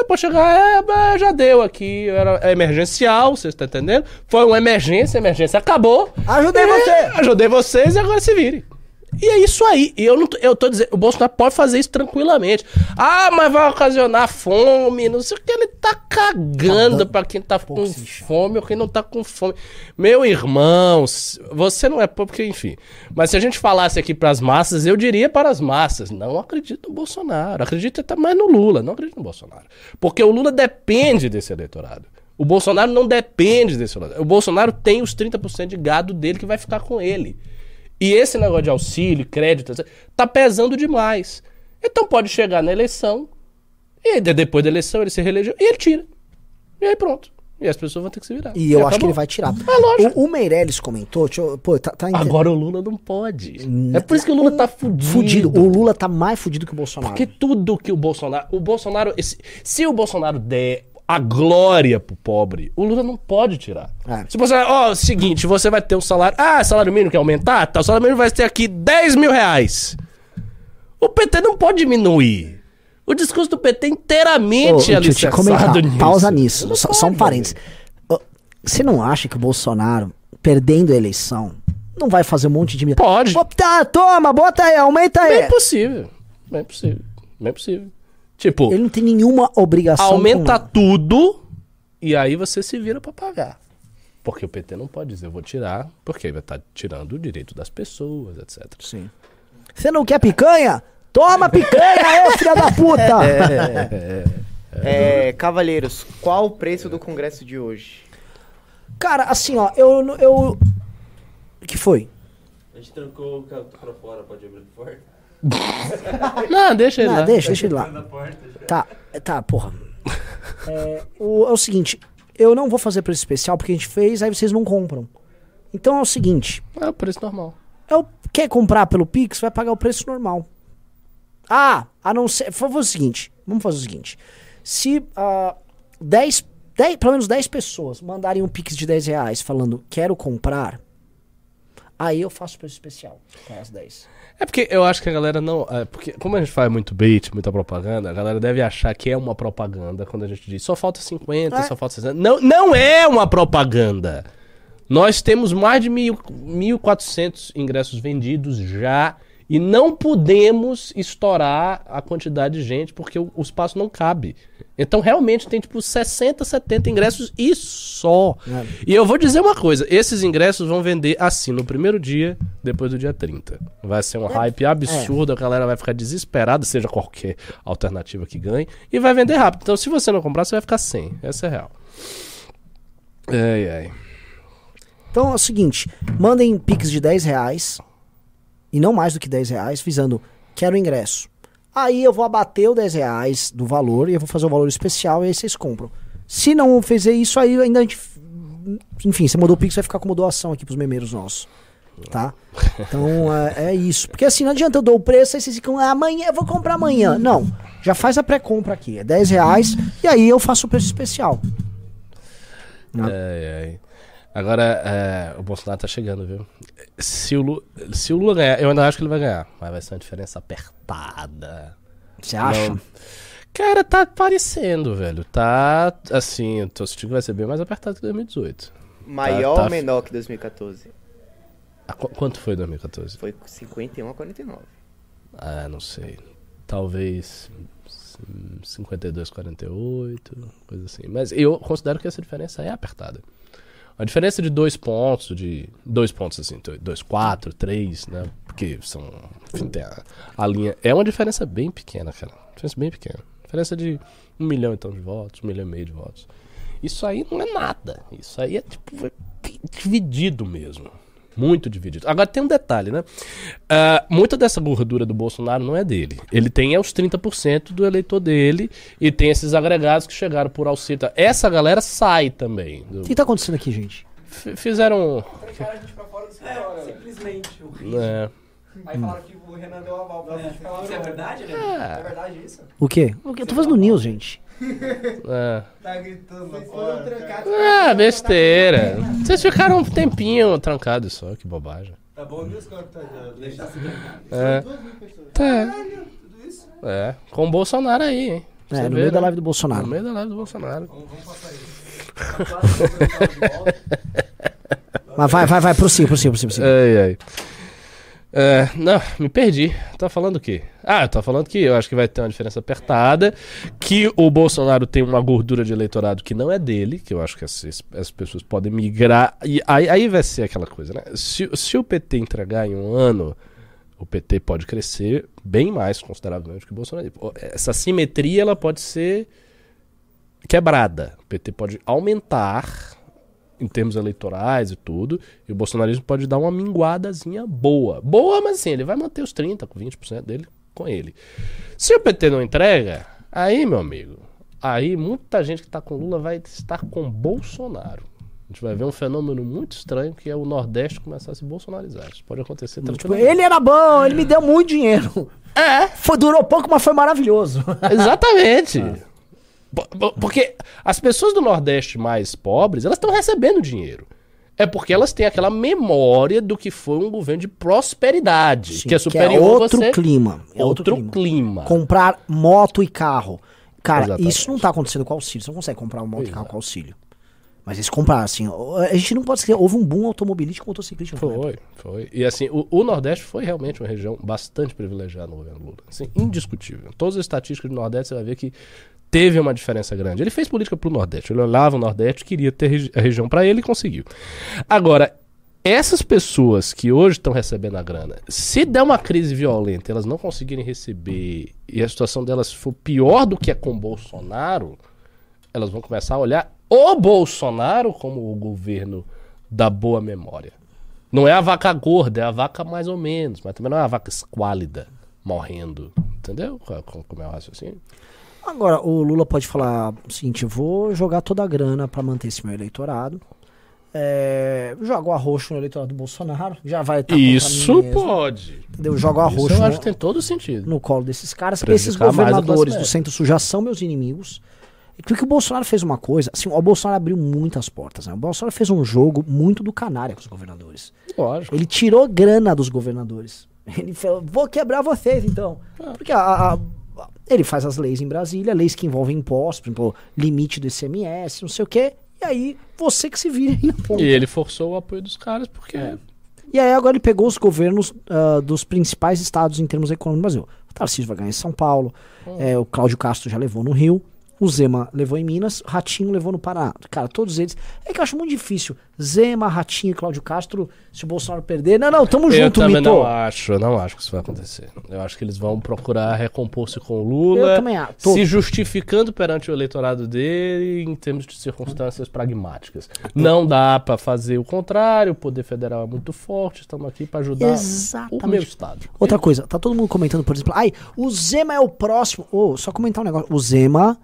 Pode chegar, é, mas já deu aqui, era é emergencial, vocês estão entendendo? Foi uma emergência, a emergência acabou. Ajudei É, você! Ajudei vocês e agora se virem. E é isso aí. E eu não tô, eu tô dizendo, o Bolsonaro pode fazer isso tranquilamente. Ah, mas vai ocasionar fome, não sei o que. Ele tá cagando dando pra quem tá com fome ou quem não tá com fome. Meu irmão, você não é pobre, porque enfim. Mas se a gente falasse aqui pras massas, eu diria para as massas: não acredito no Bolsonaro. Acredito até mais no Lula, não acredito no Bolsonaro. Porque o Lula depende desse eleitorado. O Bolsonaro não depende desse eleitorado. O Bolsonaro tem os 30% de gado dele que vai ficar com ele. E esse negócio de auxílio, crédito, tá pesando demais. Então pode chegar na eleição, e de- depois da eleição ele se reelegeu, e ele tira. E aí pronto. E as pessoas vão ter que se virar. E eu acho acabou. que ele vai tirar. É lógico. O, o Meirelles comentou, eu- pô, tá, tá Agora o Lula não pode. É por isso que o Lula tá fudido. fudido. O Lula tá mais fudido que o Bolsonaro. Porque tudo que o Bolsonaro. O Bolsonaro. esse- se o Bolsonaro der a glória pro pobre, o Lula não pode tirar. É. Se você. Ó, seguinte, você vai ter um salário. Ah, salário mínimo quer aumentar? Tá, o salário mínimo vai ter aqui 10 mil reais. O PT não pode diminuir. O discurso do PT é Ô, inteiramente te alicerçado comentar, nisso. pausa nisso, só, pode, só um parênteses. Ô, Você não acha que o Bolsonaro, perdendo a eleição, não vai fazer um monte de... Pode. Pô, tá, toma, bota aí, aumenta aí. Bem possível. Bem possível. Bem possível. Tipo, Ele não tem nenhuma obrigação aumenta com- tudo e aí você se vira pra pagar. Porque o PT não pode dizer, eu vou tirar, porque aí vai estar tirando o direito das pessoas, etc. Sim. Você não quer picanha? Toma picanha aí, filha da puta! É, Cavalheiros, qual o preço do congresso de hoje? Cara, assim, ó, eu... eu... O que foi? A gente trancou o carro pra fora, pode abrir a porta? Não, deixa ele Não, lá. deixa, deixa ele lá. Tá, tá, porra. É, o, é o seguinte, eu não vou fazer preço especial porque a gente fez, aí vocês não compram. Então é o seguinte, É o preço normal. é o- quer comprar pelo Pix, vai pagar o preço normal. Ah, a não ser. Vamos fazer o seguinte. Vamos fazer o seguinte. Se ah, 10, 10, pelo menos 10 pessoas mandarem um Pix de 10 reais falando quero comprar, aí eu faço preço especial para as 10. É porque eu acho que a galera não. É porque, como a gente faz muito bait, muita propaganda, a galera deve achar que é uma propaganda quando a gente diz só falta 50, É. só falta 60. Não, não é uma propaganda. Nós temos mais de mil- 1.400 ingressos vendidos já e não podemos estourar a quantidade de gente porque o, o espaço não cabe. Então realmente tem tipo 60, 70 ingressos e só. É. E eu vou dizer uma coisa, esses ingressos vão vender assim no primeiro dia, depois do dia 30. Vai ser um hype absurdo, a galera vai ficar desesperada, seja qualquer alternativa que ganhe, e vai vender rápido. Então se você não comprar, você vai ficar sem. Essa é real. Ai, ai. Então é o seguinte, mandem Pix de 10 reais, e não mais do que 10 reais, visando quero ingresso. Aí eu vou abater o 10 reais do valor e eu vou fazer o valor especial e aí vocês compram. Se não fizer isso, aí ainda a gente. Enfim, você mandou o Pix, vai ficar como doação aqui pros memeiros nossos. Tá? Então é, é isso. Porque assim, não adianta eu dou o preço, aí vocês ficam, "Ah, amanhã eu vou comprar amanhã. Não. Já faz a pré-compra aqui. É 10 reais e aí eu faço o preço especial. Ai, ai. Agora, é, o Bolsonaro tá chegando, viu? Se o, Lula, se o Lula ganhar, eu ainda acho que ele vai ganhar, mas vai ser uma diferença apertada. Você acha? Não. Cara, tá parecendo, velho. Tá, assim, eu tô sentindo que vai ser bem mais apertado que 2018. Maior tá. ou menor que 2014? Ah, qu- quanto foi 2014? Foi 51 a 49. Ah, não sei. Talvez hum, 52, 48, coisa assim. Mas eu considero que essa diferença é apertada. A diferença de dois pontos, de dois pontos assim, dois, quatro, três, né? Porque são, enfim, a, a linha. É uma diferença bem pequena, cara. Diferença bem pequena. Diferença de um milhão então de votos, um milhão e meio de votos. Isso aí não é nada. Isso aí é tipo é dividido mesmo. Muito dividido. Agora tem um detalhe, né? Ah, muita dessa gordura do Bolsonaro não é dele. Ele tem é os 30% do eleitor dele e tem esses agregados que chegaram por auxílio. Essa galera sai também. do- O que tá acontecendo aqui, gente? F- Fizeram. Trancaram a gente pra fora do escritório. simplesmente. É, Aí falaram que o Renan deu aval pra gente falar. Isso é verdade, né? É verdade isso? O quê? O quê? Eu tô fazendo news, gente. é. Tá gritando Vocês foram trancados. Ah, besteira. Vocês ficaram um tempinho trancados só, que bobagem. Tá bom, Deus, cara, tá já. Deixa assim. É. Tá. É. Com o Bolsonaro aí, hein? É, no vê, meio da né? live do No Bolsonaro. meio da live do Bolsonaro. Mas vai, vai, vai, prossiga, prossiga, prossiga. prossiga. Ai, ai. É, não, me perdi. Tá falando o quê? Ah, eu tô falando que eu acho que vai ter uma diferença apertada, que o Bolsonaro tem uma gordura de eleitorado que não é dele, que eu acho que essas, essas pessoas podem migrar. E aí, aí vai ser aquela coisa, né? Se, se o PT entregar em um ano, o PT pode crescer bem mais consideravelmente que o Bolsonaro. Essa simetria ela pode ser quebrada. O PT pode aumentar em termos eleitorais e tudo, e o bolsonarismo pode dar uma minguadazinha boa. Boa, mas assim, ele vai manter os 30, com 20% dele com ele. Se o PT não entrega, aí, meu amigo, aí muita gente que tá com Lula vai estar com Bolsonaro. A gente vai ver um fenômeno muito estranho que é o Nordeste começar a se bolsonarizar. Isso pode acontecer Tipo, ele era bom, ele me deu muito dinheiro. É, Foi, durou pouco, mas foi maravilhoso. exatamente. Bo- Porque as pessoas do Nordeste mais pobres, elas estão recebendo dinheiro. É porque elas têm aquela memória do que foi um governo de prosperidade, Sim, que é superior a outro você. clima. É outro, outro, clima. clima. Comprar moto e carro. Cara, Exatamente. isso não tá acontecendo com auxílio. Você não consegue comprar uma moto e carro com auxílio. Mas eles compraram, assim. A gente não pode esquecer, houve um boom automobilístico motociclístico. Foi, foi. E assim, o, o Nordeste foi realmente uma região bastante privilegiada no governo Lula. Assim, indiscutível. Todas as estatísticas do Nordeste você vai ver que teve uma diferença grande. Ele fez política pro Nordeste. Ele olhava o Nordeste, queria ter a região para ele e conseguiu. Agora, essas pessoas que hoje estão recebendo a grana, se der uma crise violenta, elas não conseguirem receber e a situação delas for pior do que é com Bolsonaro, elas vão começar a olhar o Bolsonaro como o governo da boa memória. Não é a vaca gorda, é a vaca mais ou menos, mas também não é a vaca esquálida morrendo. Entendeu como é o raciocínio? Agora, o Lula pode falar o seguinte: eu vou jogar toda a grana pra manter esse meu eleitorado. É, jogo arroxo no eleitorado do Bolsonaro. Já vai estar Isso pode. Entendeu? Jogo Isso arroxo eu no, acho que tem todo sentido. no colo desses caras. Porque esses governadores do centro-sul já são meus inimigos. E Porque o Bolsonaro fez uma coisa, assim, o Bolsonaro abriu muitas portas, né? O Bolsonaro fez um jogo muito do canária com os governadores. Lógico. Ele tirou grana dos governadores. Ele falou, vou quebrar vocês então. Porque a- a- a- ele faz as leis em Brasília, leis que envolvem impostos, por exemplo, limite do ICMS, não sei o quê. E aí, você que se vira aí na ponta. E ele forçou o apoio dos caras porque. E aí agora ele pegou os governos ah, dos principais estados em termos econômicos do Brasil. O Tarcísio vai ganhar em São Paulo, eh, o Cláudio Castro já levou no Rio, o Zema levou em Minas, o Ratinho levou no Paraná. Cara, todos eles. É que eu acho muito difícil. Zema, Ratinho e Cláudio Castro, se o Bolsonaro perder. Não, não, tamo Eu junto, também Mito. não acho, eu não acho que isso vai acontecer. Eu acho que eles vão procurar recompor-se com o Lula, Eu também acho. Tô- se justificando perante o eleitorado dele em termos de circunstâncias pragmáticas. Não dá pra fazer o contrário, o poder federal é muito forte, estamos aqui pra ajudar o Exatamente. meu estado. Outra coisa, tá todo mundo comentando, por exemplo, ai, o Zema é o próximo. Ô, só comentar um negócio. O Zema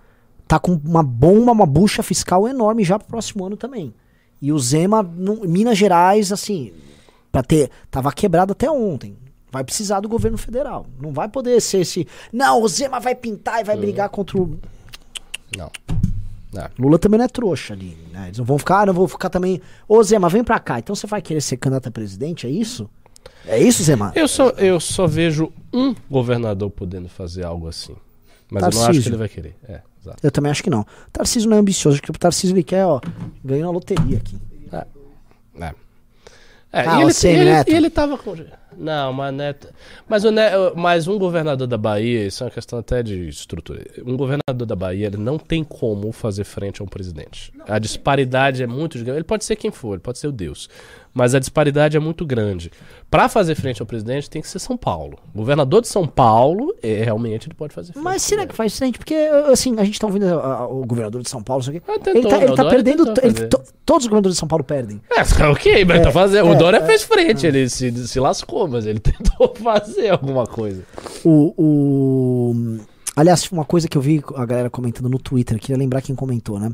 tá com uma bomba, uma bucha fiscal enorme já pro próximo ano também. E o Zema, no, Minas Gerais, assim, pra ter. Tava quebrado até ontem. Vai precisar do governo federal. Não vai poder ser esse. Não, o Zema vai pintar e vai brigar contra o. Não. Não. Lula também não é trouxa ali, né? Eles não vão ficar, ah, não vou ficar também. Ô, Zema, vem pra cá. Então você vai querer ser candidato a presidente? É isso? É isso, Zema? Eu só, eu só vejo um governador podendo fazer algo assim. Mas eu não acho Tarcísio. que ele vai querer. É, exato. Eu também acho que não. Tarcísio não é ambicioso, acho que o Tarcísio ele quer, ó, ganhar uma loteria aqui. É. É, Ah, e, o ele, Semi e ele, Neto. e ele tava com. Não, mas Neto. Mas, o Ne- mas um governador da Bahia, isso é uma questão até de estrutura. Um governador da Bahia, ele não tem como fazer frente a um presidente. A disparidade é muito grande. Ele pode ser quem for, ele pode ser o Deus. Mas a disparidade é muito grande. Pra fazer frente ao presidente, tem que ser São Paulo. O governador de São Paulo, é, realmente, ele pode fazer frente. Mas será que faz frente? Porque, assim, a gente tá ouvindo ah, ah, o governador de São Paulo, aqui. Ah, tentou, ele tá, né? O tá Dória perdendo. ele- to- todos os governadores de São Paulo perdem. É, ok, mas tá fazendo. é, o Dória é. fez frente, ele se, se lascou, mas ele tentou fazer alguma coisa. O, o- Aliás, uma coisa que eu vi a galera comentando no Twitter, queria lembrar quem comentou, né?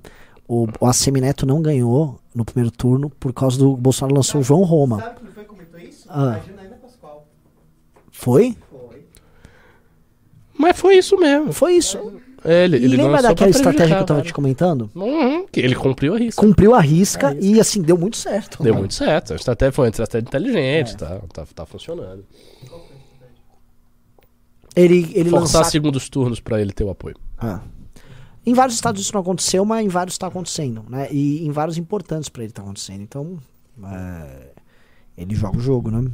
O, o ACM Neto não ganhou no primeiro turno por causa do Bolsonaro lançou o João Roma. Sabe quem foi que comentou isso? Ah. A Janaína Pascoal. Foi? Foi. Mas foi isso mesmo. Foi isso. Ele, E ele lembra lançou daquela estratégia que eu tava cara. te comentando? Uhum, que ele cumpriu a risca. Cumpriu a risca e assim, deu muito certo. Deu muito certo. A estratégia foi uma estratégia inteligente, tá, tá, tá funcionando. Ele, ele Forçar lançar segundos turnos pra ele ter o apoio. Ah. Em vários estados isso não aconteceu, mas em vários está acontecendo, né? E em vários importantes para ele está acontecendo. Então, é, ele joga o jogo, né?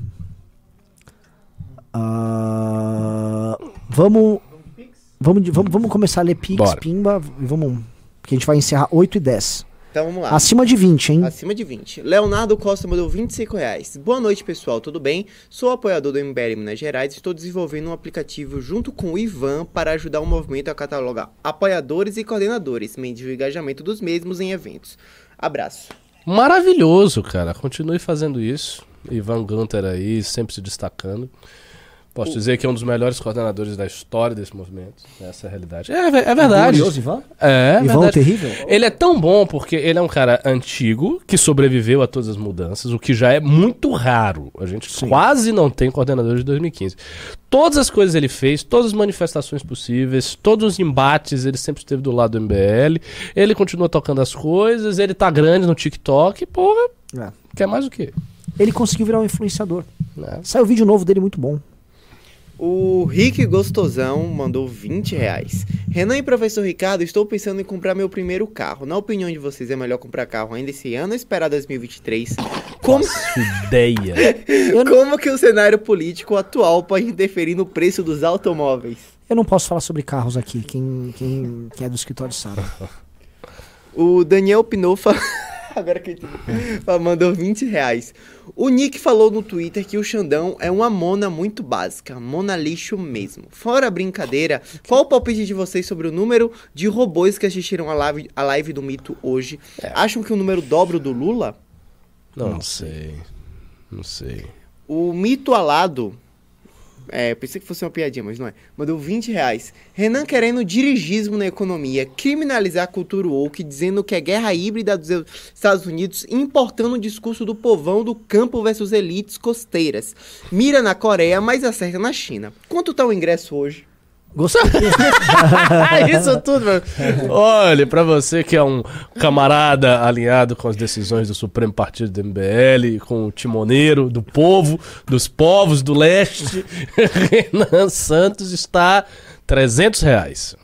Ah, vamos, vamos, vamos, vamos começar a ler Pix, Bora. Pimba, e vamos, porque a gente vai encerrar 8 e 10. Então vamos lá. Acima de 20, hein? Acima de 20. Leonardo Costa mandou 25 reais. Boa noite, pessoal. Tudo bem? Sou apoiador do MBL Minas Gerais e estou desenvolvendo um aplicativo junto com o Ivan para ajudar o movimento a catalogar apoiadores e coordenadores, medindo o engajamento dos mesmos em eventos. Abraço. Maravilhoso, cara. Continue fazendo isso. Ivan Gunter aí, sempre se destacando. Posso dizer que é um dos melhores coordenadores da história desse movimento. Essa é a realidade. É, é verdade. Glorioso, Ivan? É, Ivan o verdade. terrível? Ele é tão bom porque ele é um cara antigo que sobreviveu a todas as mudanças, o que já é muito raro. A gente Sim. quase não tem coordenador de 2015. Todas as coisas ele fez, todas as manifestações possíveis, todos os embates, ele sempre esteve do lado do MBL. Ele continua tocando as coisas, ele tá grande no TikTok, porra, É. quer mais o quê? Ele conseguiu virar um influenciador. Né? Saiu vídeo novo dele muito bom. O Rick Gostosão mandou 20 reais. Renan e professor Ricardo, estou pensando em comprar meu primeiro carro. Na opinião de vocês, é melhor comprar carro ainda esse ano ou esperar 2023? Como, Nossa, ideia. Como que o cenário político atual pode interferir no preço dos automóveis? eu não posso falar sobre carros aqui. Quem, quem, quem é do escritório sabe. O Daniel Pinofa. Agora que eu entendi. Fa- Mandou 20 reais. O Nick falou no Twitter que o Xandão é uma mona muito básica. Mona lixo mesmo. Fora a brincadeira, qual o palpite de vocês sobre o número de robôs que assistiram a live, a live do mito hoje? Acham que o número dobra o do Lula? Não, sei. Não sei. O mito alado. É, pensei que fosse uma piadinha, mas não é. Mandou 20 reais. Renan querendo dirigismo na economia, criminalizar a cultura woke, dizendo que é guerra híbrida dos Estados Unidos, importando o discurso do povão do campo versus elites costeiras. Mira na Coreia, mas acerta na China. Quanto tá o ingresso hoje? Gostei. Isso tudo, meu. Olha, pra você que é um camarada alinhado com as decisões do Supremo Partido do MBL, com o timoneiro do povo, dos povos do leste, Renan Santos está 300 reais.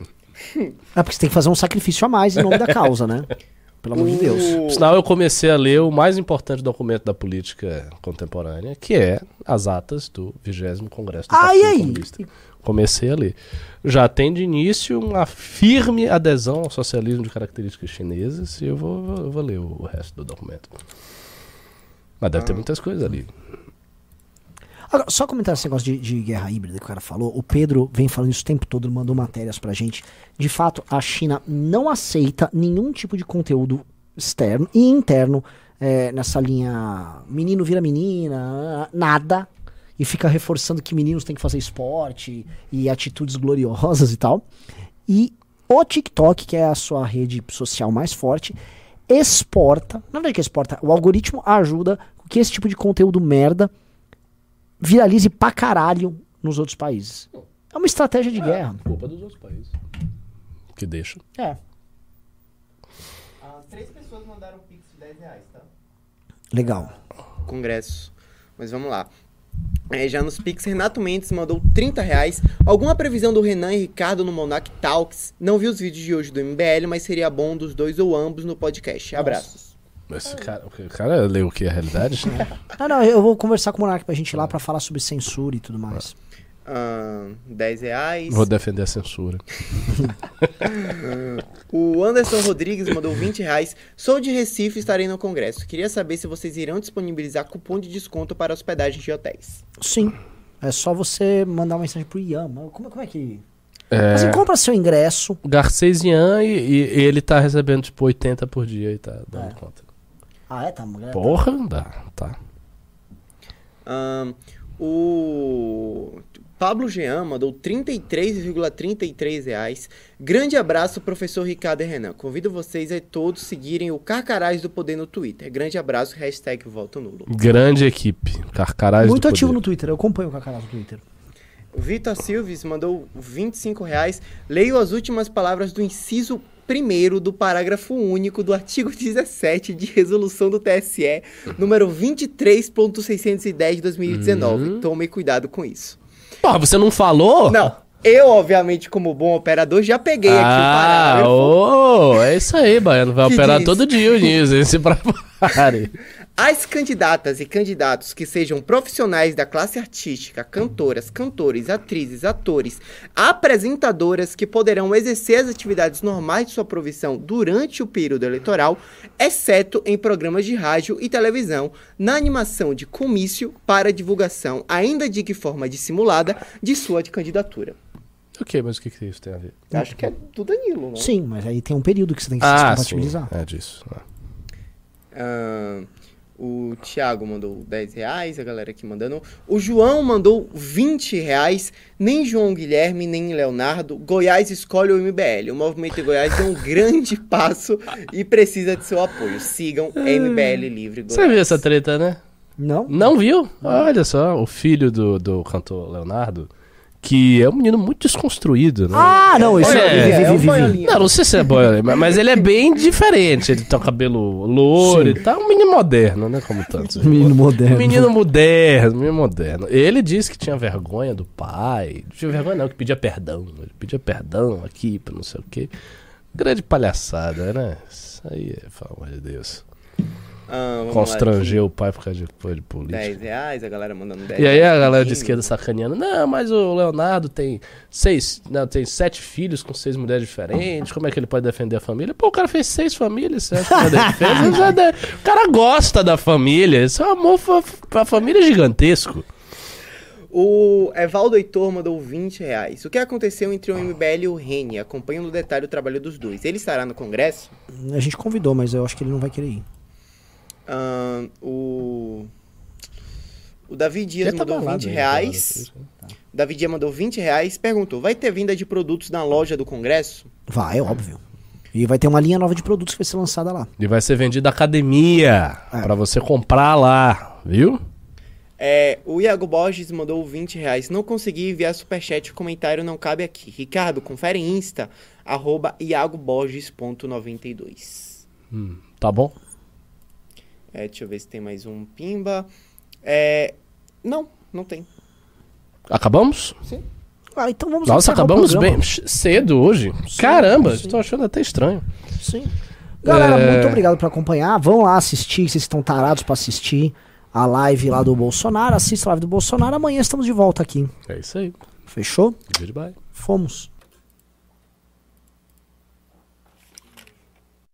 É porque você tem que fazer um sacrifício a mais em nome da causa, né? Pelo amor de Deus. O- Sinal, eu comecei a ler o mais importante documento da política contemporânea, que é as atas do 20 Congresso do Ah, Partido aí? Comunista. Comecei a ler. Já tem de início uma firme adesão ao socialismo de características chinesas e eu vou, vou- eu vou ler o, o resto do documento. Mas deve ter muitas coisas ali. Agora, só comentar esse negócio de, de guerra híbrida que o cara falou. O Pedro vem falando isso o tempo todo, mandou matérias pra gente. De fato, a China não aceita nenhum tipo de conteúdo externo e interno é, nessa linha menino vira menina, nada. E fica reforçando que meninos têm que fazer esporte e atitudes gloriosas e tal. E o TikTok, que é a sua rede social mais forte, exporta. Na verdade, que exporta. O algoritmo ajuda que esse tipo de conteúdo merda viralize pra caralho nos outros países. É uma estratégia de guerra. Culpa dos outros países. Que deixa. É. As três pessoas mandaram um pix de 10 reais, tá? Legal. Congresso. Mas vamos lá. É, já nos Pix, Renato Mendes mandou 30 reais. Alguma previsão do Renan e Ricardo no Monarch Talks? Não vi os vídeos de hoje do MBL, mas seria bom dos dois ou ambos no podcast. Abraços. Esse cara, o cara leu o que? A realidade? Ah, não, eu vou conversar com o Monark pra gente ir lá pra falar sobre censura e tudo mais. Ahn, 10 reais. Vou defender a censura. O Anderson Rodrigues mandou 20 reais. Sou de Recife e estarei no Congresso. Queria saber se vocês irão disponibilizar cupom de desconto para hospedagem de hotéis. Sim. É só você mandar uma mensagem pro Ian. Mas Como, como é que. É, Você compra seu ingresso. Garcesian e, e ele tá recebendo tipo 80 por dia e tá dando É. conta. Ah, é? Tá. é, Porra, dá, tá. Ahn, o Pablo Jean mandou 33,33 reais. Grande abraço, professor Ricardo e Renan. Convido vocês a todos seguirem o Carcarás do Poder no Twitter. Grande abraço, hashtag voto nulo. Grande equipe. Carcarás Muito do ativo poder. no Twitter. Eu acompanho o Cacarás no Twitter. Vitor Silves mandou 25 reais. Leio as últimas palavras do inciso primeiro do parágrafo único do artigo 17 de resolução do TSE, número 23.610 de 2019. Uhum. Tome cuidado com isso. Porra, você não falou? Não, eu, obviamente, como bom operador, já peguei aqui o Ah, parágrafo. ô, é isso aí, Baiano. Vai Que operar diz? todo dia o Niso, hein? Se prepare. As candidatas e candidatos que sejam profissionais da classe artística, cantoras, cantores, atrizes, atores, apresentadoras que poderão exercer as atividades normais de sua profissão durante o período eleitoral, exceto em programas de rádio e televisão, na animação de comício para divulgação, ainda de que forma dissimulada, de sua candidatura. ok, mas o que, que isso tem a ver? Acho que é do Danilo, não? Sim, mas aí tem um período que você tem que se Ah, sim. compatibilizar. É disso. né? Ahn, O Thiago mandou 10 reais, a galera aqui mandando. O João mandou 20 reais. Nem João Guilherme, nem Leonardo. Goiás escolhe o MBL. O movimento de Goiás deu um grande passo e precisa de seu apoio. Sigam MBL Livre Goiás. Você viu essa treta, né? Não? Não viu? Olha só, o filho do, do cantor Leonardo, que é um menino muito desconstruído, né? Ah, não, isso É, é, vi, vi, é vi, boiolinha. Não, não sei se é boy, mas- ele é bem diferente. Ele tem o cabelo louro e tal. Um menino moderno, né? Como tantos. Menino moderno. Menino moderno, menino moderno. Ele disse que tinha vergonha do pai. Não tinha vergonha, não, que pedia perdão. Ele pedia perdão aqui pra não sei o quê. Grande palhaçada, né? Isso aí é, pelo amor de Deus. Ah, Constranger o pai por causa de coisa de política. 10 reais, a galera mandando 10 E aí a galera de esquerda sacaneando, não, mas o Leonardo tem seis, não, tem sete filhos com seis mulheres diferentes, como é que ele pode defender a família? Pô, o cara fez seis famílias, você acha que não é defesa? Já de- O cara gosta da família, isso é um amor fa- pra família gigantesco. O Evaldo Heitor mandou 20 reais. O que aconteceu entre o MBL e o Reni? Acompanha no detalhe o trabalho dos dois. Ele estará no Congresso? A gente convidou, mas eu acho que ele não vai querer ir. Ahn, o... O Davi Dias tá mandou balado 20 aí, reais. O Davi Dias mandou 20 reais. Perguntou, vai ter vinda de produtos na loja do Congresso? Vai, é óbvio. E vai ter uma linha nova de produtos que vai ser lançada lá. E vai ser vendido na academia, É. pra você comprar lá, viu? É, o Iago Borges mandou 20 reais. Não consegui enviar superchat, o comentário não cabe aqui. Ricardo, confere em Insta, arroba iagoborges.92. Tá bom? É, deixa eu ver se tem mais um pimba. É, não, não tem. Acabamos? Ah, então vamos Nossa, acabamos bem cedo hoje. Caramba, sim. tô achando até estranho. Sim. Galera, É. muito obrigado por acompanhar. Vão lá assistir, vocês estão tarados pra assistir a live lá do Bolsonaro. Assista a live do Bolsonaro. Amanhã estamos de volta aqui. É isso aí. Fechou? Goodbye. Fomos.